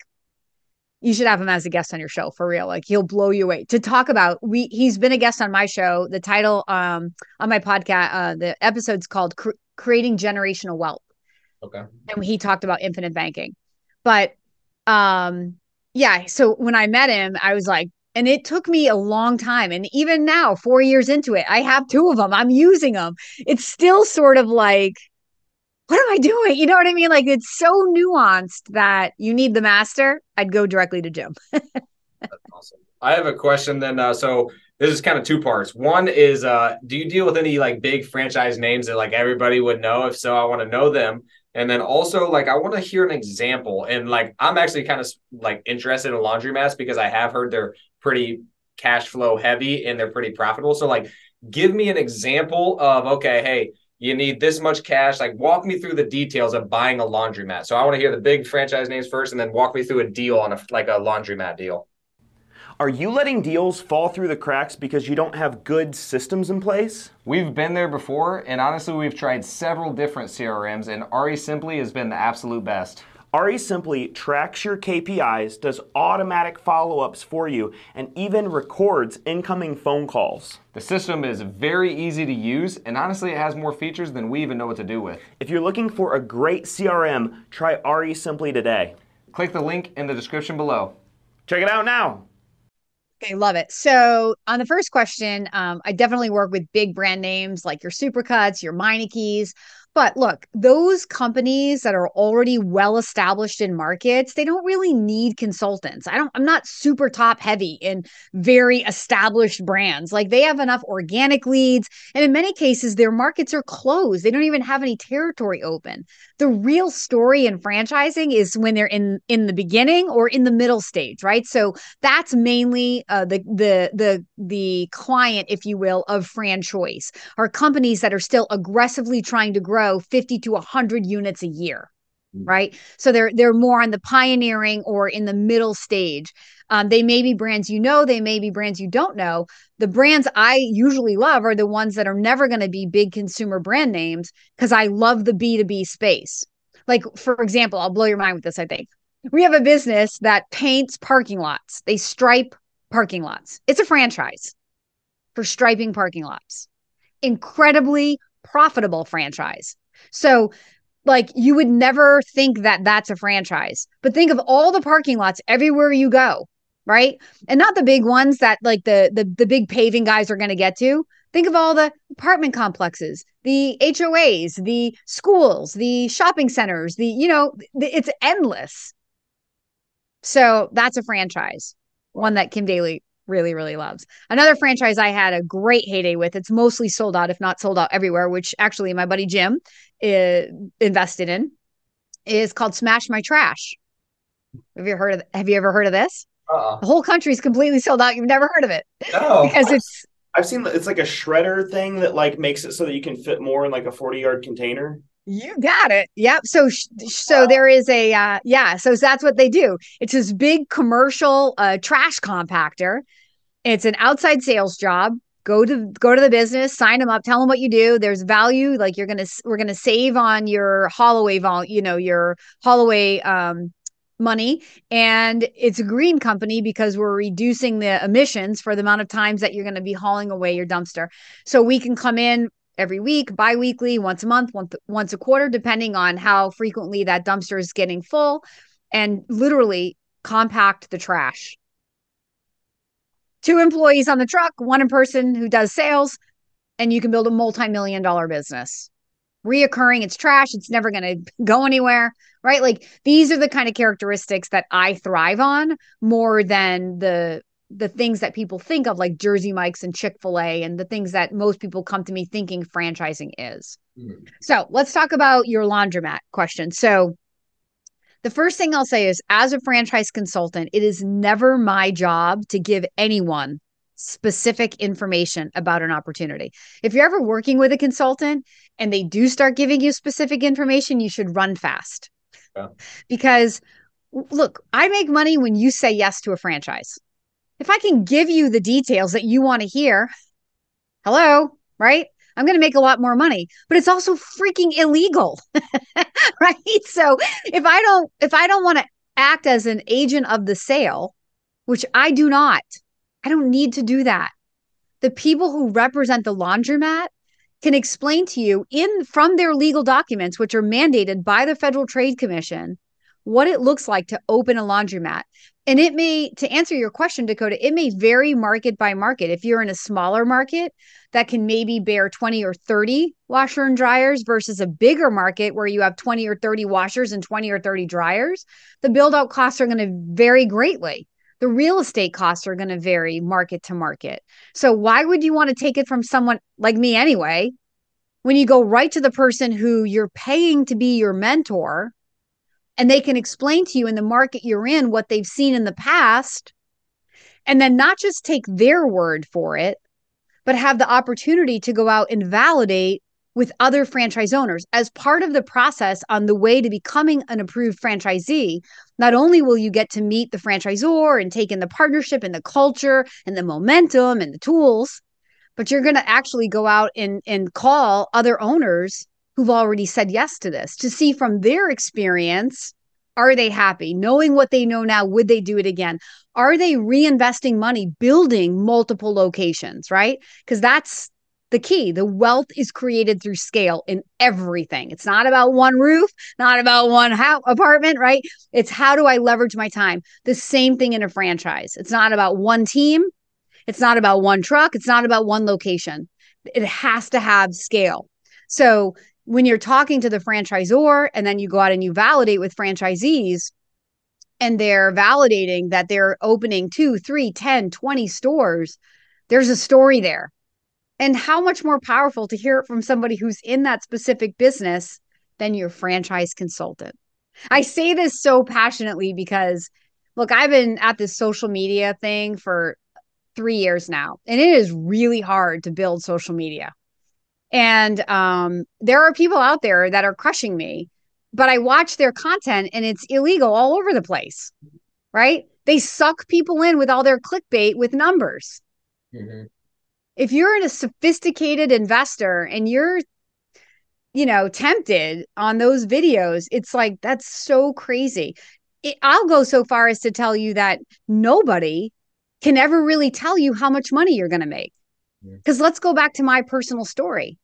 you should have him as a guest on your show for real. Like he'll blow you away. To talk about we he's been a guest on my show. The title um on my podcast uh the episode's called Cre- Creating Generational Wealth. Okay. And he talked about infinite banking. But um yeah, so when I met him, I was like and it took me a long time and even now 4 years into it, I have two of them. I'm using them. It's still sort of like what am I doing? You know what I mean? Like it's so nuanced that you need the master. I'd go directly to Jim. Awesome. I have a question then. Uh, so this is kind of two parts. One is, uh, do you deal with any like big franchise names that like everybody would know? If so, I want to know them. And then also, like, I want to hear an example. And like, I'm actually kind of like interested in laundromats because I have heard they're pretty cash flow heavy and they're pretty profitable. So, like, give me an example of okay, hey, you need this much cash. Like, walk me through the details of buying a laundromat. So, I want to hear the big franchise names first, and then walk me through a deal on a like a laundromat deal. Are you letting deals fall through the cracks because you don't have good systems in place? We've been there before, and honestly, we've tried several different CRMs, and REsimpli has been the absolute best. REsimpli tracks your KPIs, does automatic follow ups for you, and even records incoming phone calls. The system is very easy to use, and honestly, it has more features than we even know what to do with. If you're looking for a great CRM, try REsimpli today. Click the link in the description below. Check it out now. Okay, love it. So on the first question, um, I definitely work with big brand names like your Supercuts, your Meineke's. But look, those companies that are already well established in markets, they don't really need consultants. I don't I'm not super top heavy in very established brands. Like they have enough organic leads and in many cases their markets are closed. They don't even have any territory open. The real story in franchising is when they're in in the beginning or in the middle stage, right? So that's mainly uh, the the the the client if you will of franchise are companies that are still aggressively trying to grow grow 50 to 100 units a year mm. right? So they're they're more on the pioneering or in the middle stage. Um, they may be brands you know they may be brands you don't know. The brands i usually love are the ones that are never going to be big consumer brand names because i love the b2b space. Like for example i'll blow your mind with this i think. We have a business that paints parking lots. They stripe parking lots. It's a franchise for striping parking lots. Incredibly profitable franchise. So, like, you would never think that that's a franchise, but think of all the parking lots everywhere you go, right? And not the big ones that like the the, the big paving guys are going to get to. Think of all the apartment complexes, the HOAs, the schools, the shopping centers, the, you know, it's endless. So that's a franchise, one that Kim Daly really, really loves. Another franchise I had a great heyday with. It's mostly sold out, if not sold out everywhere, which actually my buddy Jim uh, invested in, is called Smash My Trash. Have you heard of? Have you ever heard of this? Uh-uh. The whole country is completely sold out. You've never heard of it? No, because it's. I've seen it's like a shredder thing that like makes it so that you can fit more in like a forty yard container. You got it. Yep. So so there is a uh yeah, so that's what they do. It's this big commercial uh trash compactor. It's an outside sales job. Go to go to the business, sign them up, tell them what you do. There's value like you're going to we're going to save on your Holloway vol, you know, your Holloway um money and it's a green company because we're reducing the emissions for the amount of times that you're going to be hauling away your dumpster. So we can come in every week, bi-weekly, once a month, once once a quarter, depending on how frequently that dumpster is getting full, and literally compact the trash. Two employees on the truck, one in person who does sales, and you can build a multi-million dollar business. Reoccurring, it's trash, it's never going to go anywhere, right? Like these are the kind of characteristics that I thrive on more than the the things that people think of like Jersey Mike's and Chick-fil-A and the things that most people come to me thinking franchising is. Mm. So, let's talk about your laundromat question. So, the first thing I'll say is as a franchise consultant, it is never my job to give anyone specific information about an opportunity. If you're ever working with a consultant and they do start giving you specific information, you should run fast. Yeah. Because look, I make money when you say yes to a franchise if I can give you the details that you want to hear, hello, right? I'm going to make a lot more money, but it's also freaking illegal. right? So if I don't if I don't want to act as an agent of the sale, which I do not, I don't need to do that. The people who represent the laundromat can explain to you in from their legal documents which are mandated by the Federal Trade Commission what it looks like to open a laundromat. And it may, to answer your question, Dakota, it may vary market by market. If you're in a smaller market that can maybe bear 20 or 30 washer and dryers versus a bigger market where you have 20 or 30 washers and 20 or 30 dryers, the build out costs are going to vary greatly. The real estate costs are going to vary market to market. So, why would you want to take it from someone like me anyway? When you go right to the person who you're paying to be your mentor and they can explain to you in the market you're in what they've seen in the past and then not just take their word for it but have the opportunity to go out and validate with other franchise owners. As part of the process on the way to becoming an approved franchisee not only will you get to meet the franchisor and take in the partnership and the culture and the momentum and the tools but you're going to actually go out and, and call other owners who've already said yes to this to see from their experience are they happy? Knowing what they know now would they do it again? Are they reinvesting money building multiple locations right? Because that's the key. The wealth is created through scale in everything. It's not about one roof not about one house, apartment right? It's how do i leverage my time? The same thing in a franchise. It's not about one team. It's not about one truck. It's not about one location. It has to have scale. So when you're talking to the franchisor and then you go out and you validate with franchisees and they're validating that they're opening two, three, 10, 20 stores, there's a story there. And how much more powerful to hear it from somebody who's in that specific business than your franchise consultant. I say this so passionately because, look, I've been at this social media thing for three years now, and it is really hard to build social media. And um, there are people out there that are crushing me, but I watch their content and it's illegal all over the place, right? They suck people in with all their clickbait with numbers. Mm-hmm. If you're in a sophisticated investor and you're, you know, tempted on those videos, it's like, that's so crazy. It, I'll go so far as to tell you that nobody can ever really tell you how much money you're going to make. Because let's go back to my personal story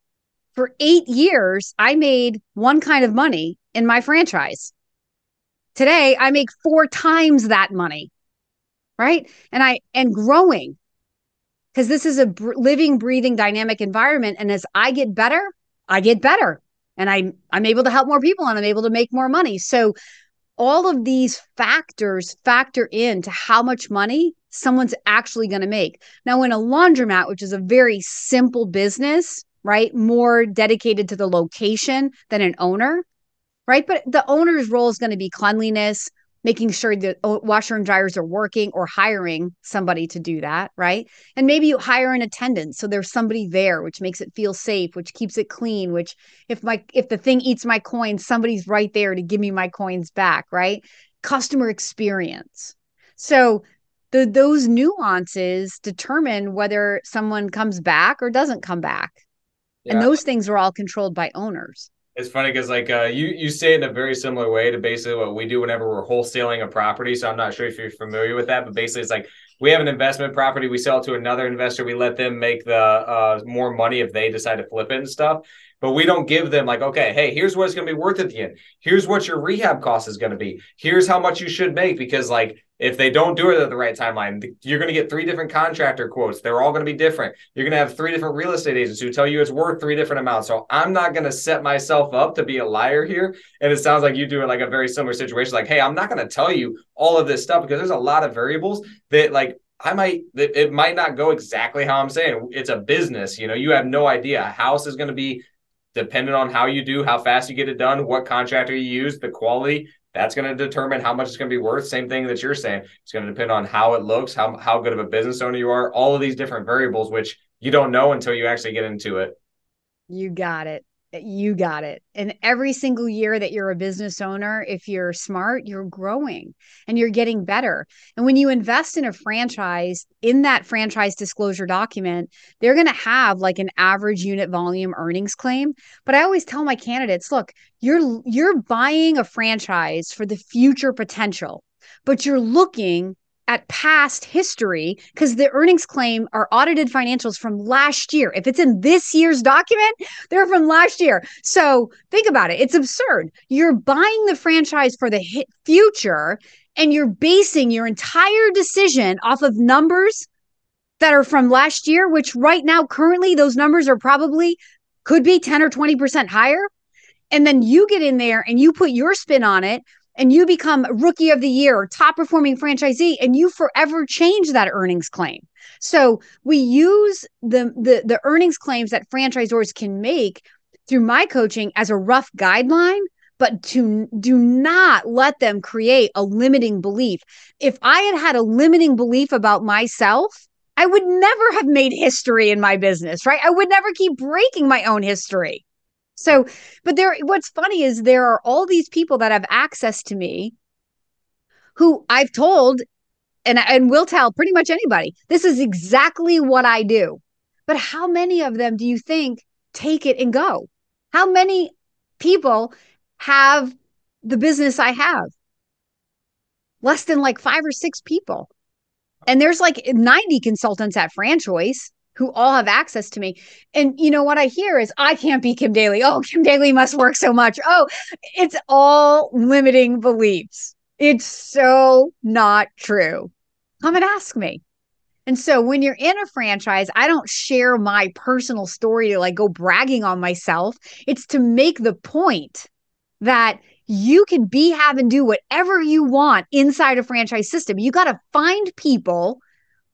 for eight years, I made one kind of money in my franchise. Today, I make four times that money, right? And I and growing because this is a br- living, breathing, dynamic environment. And as I get better, I get better, and I'm I'm able to help more people, and I'm able to make more money. So all of these factors factor into how much money someone's actually going to make. Now, in a laundromat, which is a very simple business, right? More dedicated to the location than an owner, right? But the owner's role is going to be cleanliness, making sure the oh, washer and dryers are working or hiring somebody to do that, right? And maybe you hire an attendant so there's somebody there which makes it feel safe, which keeps it clean, which if my if the thing eats my coins, somebody's right there to give me my coins back, right? Customer experience. So the those nuances determine whether someone comes back or doesn't come back yeah. and those things are all controlled by owners it's funny because like uh, you you say in a very similar way to basically what we do whenever we're wholesaling a property. So I'm not sure if you're familiar with that, but basically it's like we have an investment property, we sell it to another investor, we let them make the uh, more money if they decide to flip it and stuff. But we don't give them like, okay, hey, here's what it's going to be worth at the end. Here's what your rehab cost is going to be. Here's how much you should make because like if they don't do it at the right timeline, you're going to get three different contractor quotes. They're all going to be different. You're going to have three different real estate agents who tell you it's worth three different amounts. So I'm not going to set myself up to be a liar here. And it sounds like you do it like a very similar situation. Like, hey, I'm not going to tell you all of this stuff because there's a lot of variables that like I might it might not go exactly how I'm saying. It's a business, you know. You have no idea. A house is going to be dependent on how you do, how fast you get it done, what contractor you use, the quality that's going to determine how much it's going to be worth. Same thing that you're saying. It's going to depend on how it looks, how how good of a business owner you are, all of these different variables, which you don't know until you actually get into it. You got it. You got it. And every single year that you're a business owner, if you're smart, you're growing and you're getting better. And when you invest in a franchise, in that franchise disclosure document, they're going to have like an average unit volume earnings claim. But I always tell my candidates, look, you're you're buying a franchise for the future potential, but you're looking at past history because the earnings claim are audited financials from last year. If it's in this year's document, they're from last year. So think about it. It's absurd. You're buying the franchise for the future and you're basing your entire decision off of numbers that are from last year, which right now, currently, those numbers are probably could be 10 or 20% higher. And then you get in there and you put your spin on it and you become rookie of the year top performing franchisee and you forever change that earnings claim. So we use the the, the earnings claims that franchisors can make through my coaching as a rough guideline but to do not let them create a limiting belief. If i had had a limiting belief about myself i would never have made history in my business right? I would never keep breaking my own history so, but there, what's funny is there are all these people that have access to me who I've told and, and will tell pretty much anybody, this is exactly what I do. But how many of them do you think take it and go? How many people have the business I have? Less than like five or six people. And there's like 90 consultants at FranChoice who all have access to me. And you know what I hear is I can't be Kim Daly. Oh, Kim Daly must work so much. Oh, it's all limiting beliefs. It's so not true. Come and ask me. And so when you're in a franchise, I don't share my personal story to like go bragging on myself. It's to make the point that you can be, have, and do whatever you want inside a franchise system. You got to find people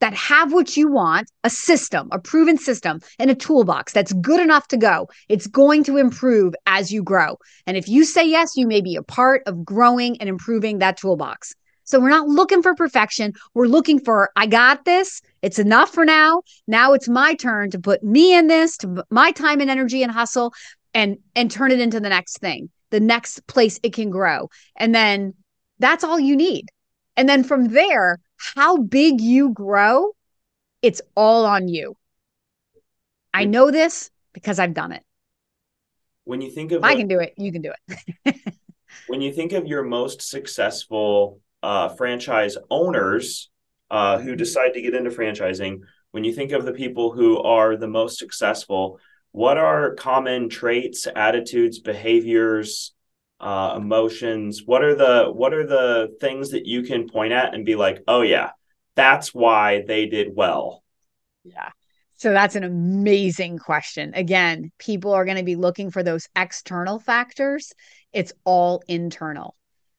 that have what you want a system, a proven system, and a toolbox that's good enough to go. It's going to improve as you grow. And if you say yes, you may be a part of growing and improving that toolbox. So we're not looking for perfection. We're looking for, I got this. It's enough for now. Now it's my turn to put me in this, to my time and energy and hustle and and turn it into the next thing, the next place it can grow. And then that's all you need. And then from there, how big you grow, it's all on you. I know this because I've done it. When you think of I can do it, you can do it. when you think of your most successful uh, franchise owners uh, who decide to get into franchising, when you think of the people who are the most successful, what are common traits, attitudes, behaviors, uh, emotions. What are the what are the things that you can point at and be like oh yeah that's why they did well. Yeah. So that's an amazing question. Again people are going to be looking for those external factors. It's all internal.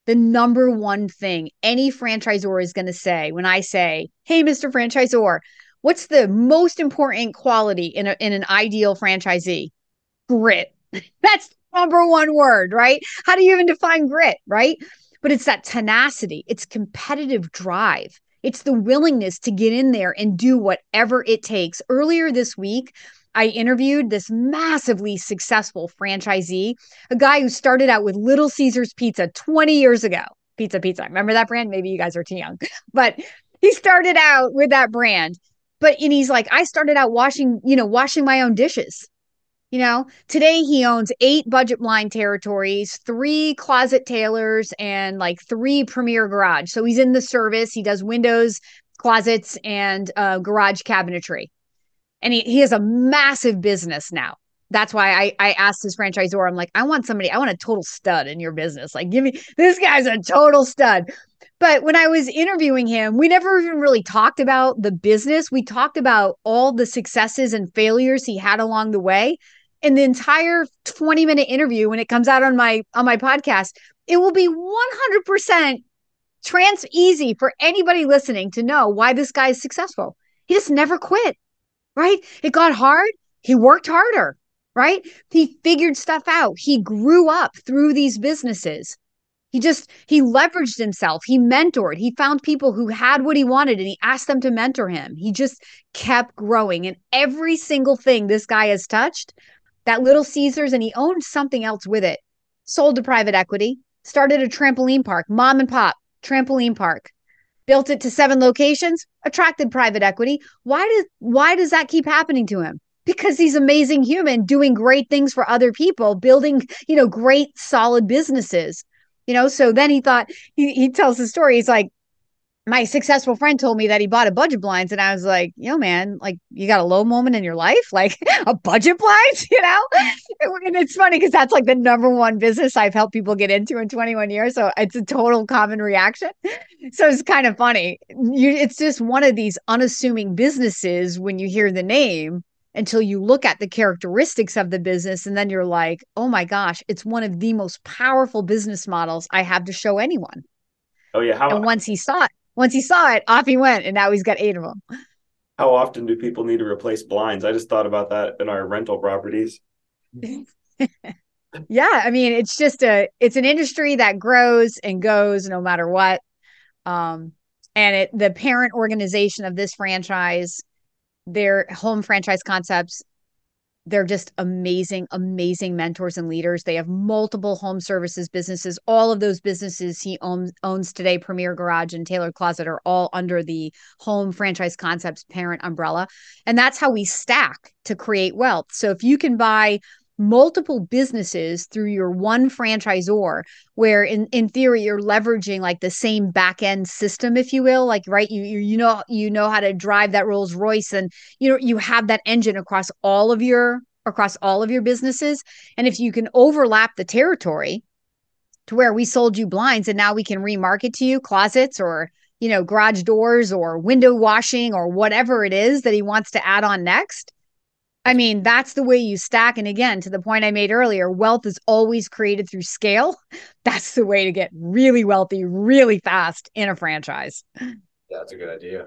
The number one thing any franchisor is going to say when i say hey mr franchisor what's the most important quality in, a, in an ideal franchisee? Grit. That's number one word, right? How do you even define grit, right? But it's that tenacity, it's competitive drive. It's the willingness to get in there and do whatever it takes. Earlier this week, I interviewed this massively successful franchisee, a guy who started out with Little Caesars Pizza 20 years ago. Pizza, pizza. Remember that brand? Maybe you guys are too young, but he started out with that brand. But and he's like, I started out washing, you know, washing my own dishes. You know, today he owns eight budget blind territories, three closet tailors, and like three premier garage. So he's in the service. He does windows, closets, and uh, garage cabinetry. And he, he has a massive business now. That's why I, I asked his franchisor, I'm like, I want somebody, I want a total stud in your business. Like, give me this guy's a total stud. But when I was interviewing him, we never even really talked about the business. We talked about all the successes and failures he had along the way. And the entire 20 minute interview, when it comes out on my on my podcast, it will be 100% trans easy for anybody listening to know why this guy is successful. He just never quit, right? It got hard. He worked harder, right? He figured stuff out. He grew up through these businesses. He just he leveraged himself. He mentored. He found people who had what he wanted and he asked them to mentor him. He just kept growing and every single thing this guy has touched that Little Caesars and he owned something else with it, sold to private equity, started a trampoline park, mom and pop trampoline park, built it to seven locations, attracted private equity. Why does why does that keep happening to him? Because he's amazing human doing great things for other people, building, you know, great solid businesses. You know, so then he thought he, he tells the story. He's like, my successful friend told me that he bought a Budget Blinds. And i was like yo man like you got a low moment in your life? Like a Budget Blinds you know? And it's funny because that's like the number one business i've helped people get into in 21 years. So it's a total common reaction. So it's kind of funny. You it's just one of these unassuming businesses when you hear the name until you look at the characteristics of the business and then you're like oh my gosh it's one of the most powerful business models i have to show anyone oh yeah how and once he saw it once he saw it, off he went, and now he's got eight of them. How often do people need to replace blinds? I just thought about that in our rental properties. yeah, I mean, it's just a it's an industry that grows and goes no matter what. Um, and it the parent organization of this franchise, their home franchise concepts they're just amazing, amazing mentors and leaders. They have multiple home services businesses. All of those businesses he owns, owns today, Premier Garage and Tailored Closet, are all under the Home Franchise Concepts parent umbrella. And that's how we stack to create wealth. So if you can buy multiple businesses through your one franchisor where in in theory you're leveraging like the same back end system if you will like right? You you know you know how to drive that Rolls Royce and you know you have that engine across all of your across all of your businesses. And if you can overlap the territory to where we sold you blinds and now we can remarket to you closets or you know garage doors or window washing or whatever it is that he wants to add on next I mean, that's the way you stack. And again, to the point I made earlier, wealth is always created through scale. That's the way to get really wealthy really fast in a franchise. That's a good idea.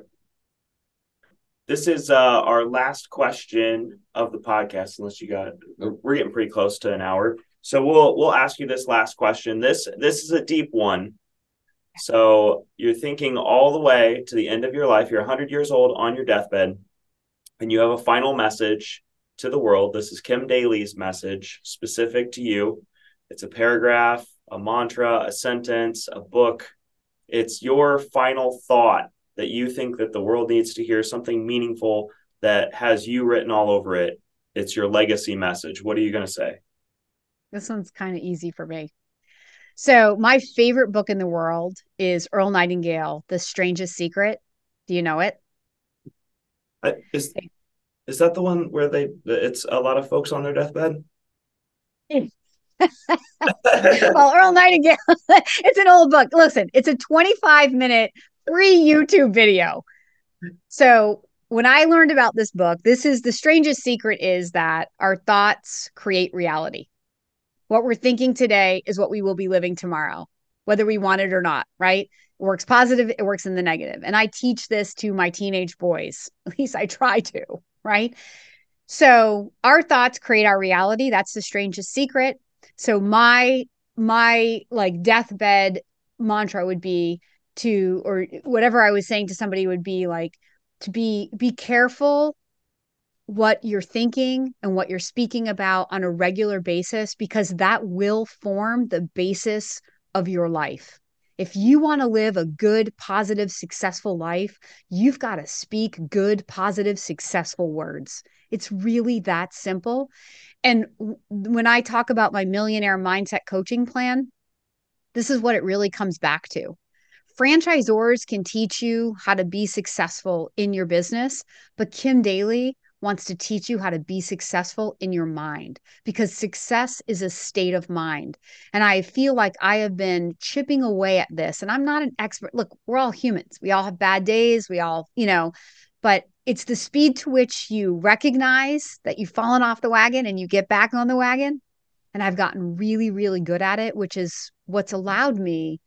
This is uh, our last question of the podcast, unless you got we're getting pretty close to an hour. So we'll we'll ask you this last question. This this is a deep one. So you're thinking all the way to the end of your life. You're 100 years old on your deathbed, and you have a final message to the world. This is Kim Daly's message specific to you. It's a paragraph, a mantra, a sentence, a book. It's your final thought that you think that the world needs to hear something meaningful that has you written all over it. It's your legacy message. What are you going to say? This one's kind of easy for me. So, my favorite book in the world is Earl Nightingale, The Strangest Secret. Do you know it? I, is is that the one where they it's a lot of folks on their deathbed? well, Earl Nightingale, it's an old book. Listen, it's a 25 minute free YouTube video. So when I learned about this book, this is the strangest secret is that our thoughts create reality. What we're thinking today is what we will be living tomorrow, whether we want it or not, right? It works positive, it works in the negative. And I teach this to my teenage boys. At least I try to right? So our thoughts create our reality. That's the strangest secret. So my my like deathbed mantra would be to or whatever I was saying to somebody would be like to be be careful what you're thinking and what you're speaking about on a regular basis because that will form the basis of your life. If you want to live a good, positive, successful life, you've got to speak good, positive, successful words. It's really that simple. And when I talk about my millionaire mindset coaching plan, this is what it really comes back to. Franchisors can teach you how to be successful in your business, but Kim Daly wants to teach you how to be successful in your mind because success is a state of mind. And I feel like I have been chipping away at this. And I'm not an expert. Look, we're all humans. We all have bad days. We all, you know, but it's the speed to which you recognize that you've fallen off the wagon and you get back on the wagon. And I've gotten really, really good at it, which is what's allowed me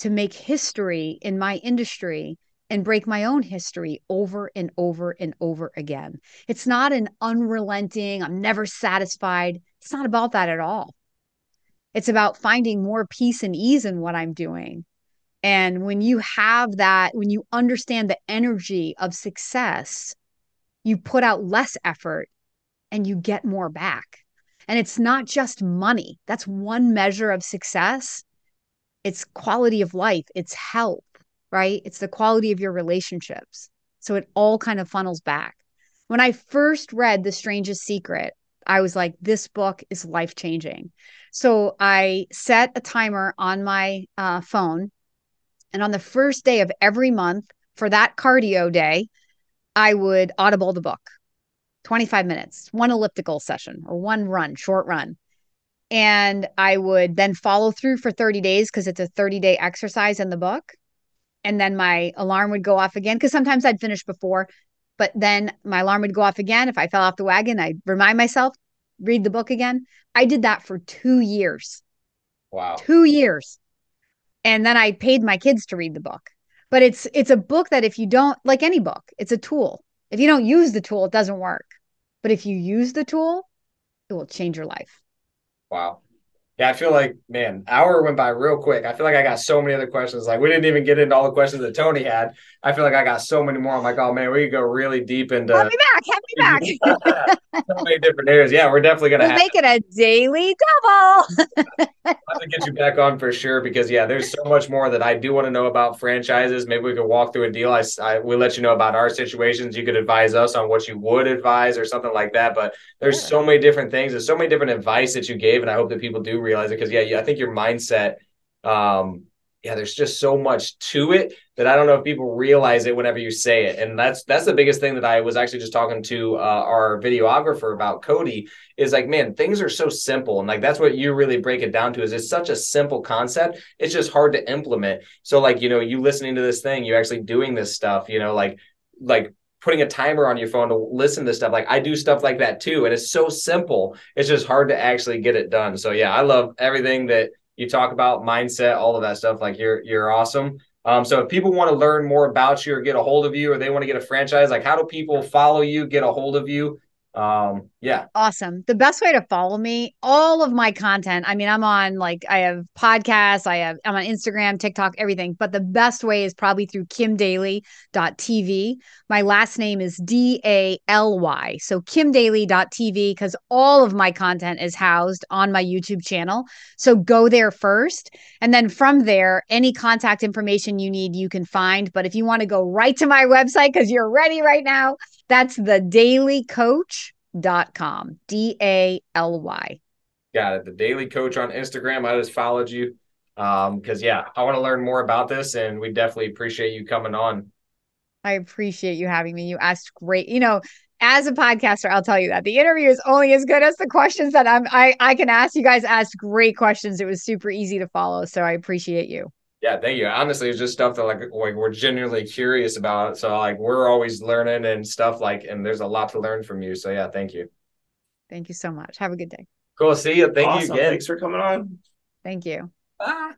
to make history in my industry and break my own history over and over and over again. It's not an unrelenting, I'm never satisfied. It's not about that at all. It's about finding more peace and ease in what I'm doing. And when you have that, when you understand the energy of success, you put out less effort and you get more back. And it's not just money. That's one measure of success. It's quality of life, it's health, right? It's the quality of your relationships. So it all kind of funnels back. When I first read The Strangest Secret, I was like, this book is life changing. So I set a timer on my uh, phone. And on the first day of every month for that cardio day, I would audible the book 25 minutes, one elliptical session or one run, short run. And I would then follow through for 30 days because it's a 30 day exercise in the book. And then my alarm would go off again because sometimes I'd finish before, but then my alarm would go off again. If I fell off the wagon, I'd remind myself, read the book again. I did that for two years. Wow. Two years. And then I paid my kids to read the book. But it's it's a book that if you don't like any book, it's a tool. If you don't use the tool, it doesn't work. But if you use the tool, it will change your life. Wow. Yeah, I feel like, man, hour went by real quick. I feel like I got so many other questions. Like we didn't even get into all the questions that Tony had. I feel like I got so many more. I'm like, oh man, we could go really deep into have me back, have me back. so many different areas. Yeah, we're definitely gonna we'll make it a daily double. I'm gonna get you back on for sure because yeah, there's so much more that I do want to know about franchises. Maybe we could walk through a deal. I, I we let you know about our situations. You could advise us on what you would advise or something like that. But there's yeah. so many different things. There's so many different advice that you gave, and I hope that people do realize it because yeah, yeah, I think your mindset um yeah, there's just so much to it that I don't know if people realize it whenever you say it. And that's that's the biggest thing that I was actually just talking to uh, our videographer about Cody is like, man, things are so simple. And like that's what you really break it down to is it's such a simple concept. It's just hard to implement. So like, you know, you listening to this thing, you actually doing this stuff, you know, like like putting a timer on your phone to listen to stuff. Like I do stuff like that too. And it's so simple. It's just hard to actually get it done. So yeah, I love everything that you talk about mindset, all of that stuff. Like you're you're awesome. Um, so if people want to learn more about you or get a hold of you or they want to get a franchise, like how do people follow you, get a hold of you? Um yeah. Awesome. The best way to follow me all of my content i mean i'm on like i have podcasts i have i'm on instagram tiktok everything but the best way is probably through kimdaly.tv my last name is d-a-l-y so kimdaly.tv because all of my content is housed on my youtube channel. So go there first and then from there any contact information you need you can find. But if you want to go right to my website because you're ready right now that's the dalycoach.com. D A L Y. Got it. The Daly Coach on Instagram. I just followed you. Um, because yeah, I want to learn more about this and we definitely appreciate you coming on. I appreciate you having me. You asked great, you know, as a podcaster, I'll tell you that the interview is only as good as the questions that I'm I I can ask. You guys asked great questions. It was super easy to follow. So I appreciate you. Yeah, thank you. Honestly, it's just stuff that like like we're genuinely curious about. So like we're always learning and stuff like, and there's a lot to learn from you. So yeah, thank you. Thank you so much. Have a good day. Cool. See you. Thank awesome. you again. Thanks for coming on. Thank you. Bye.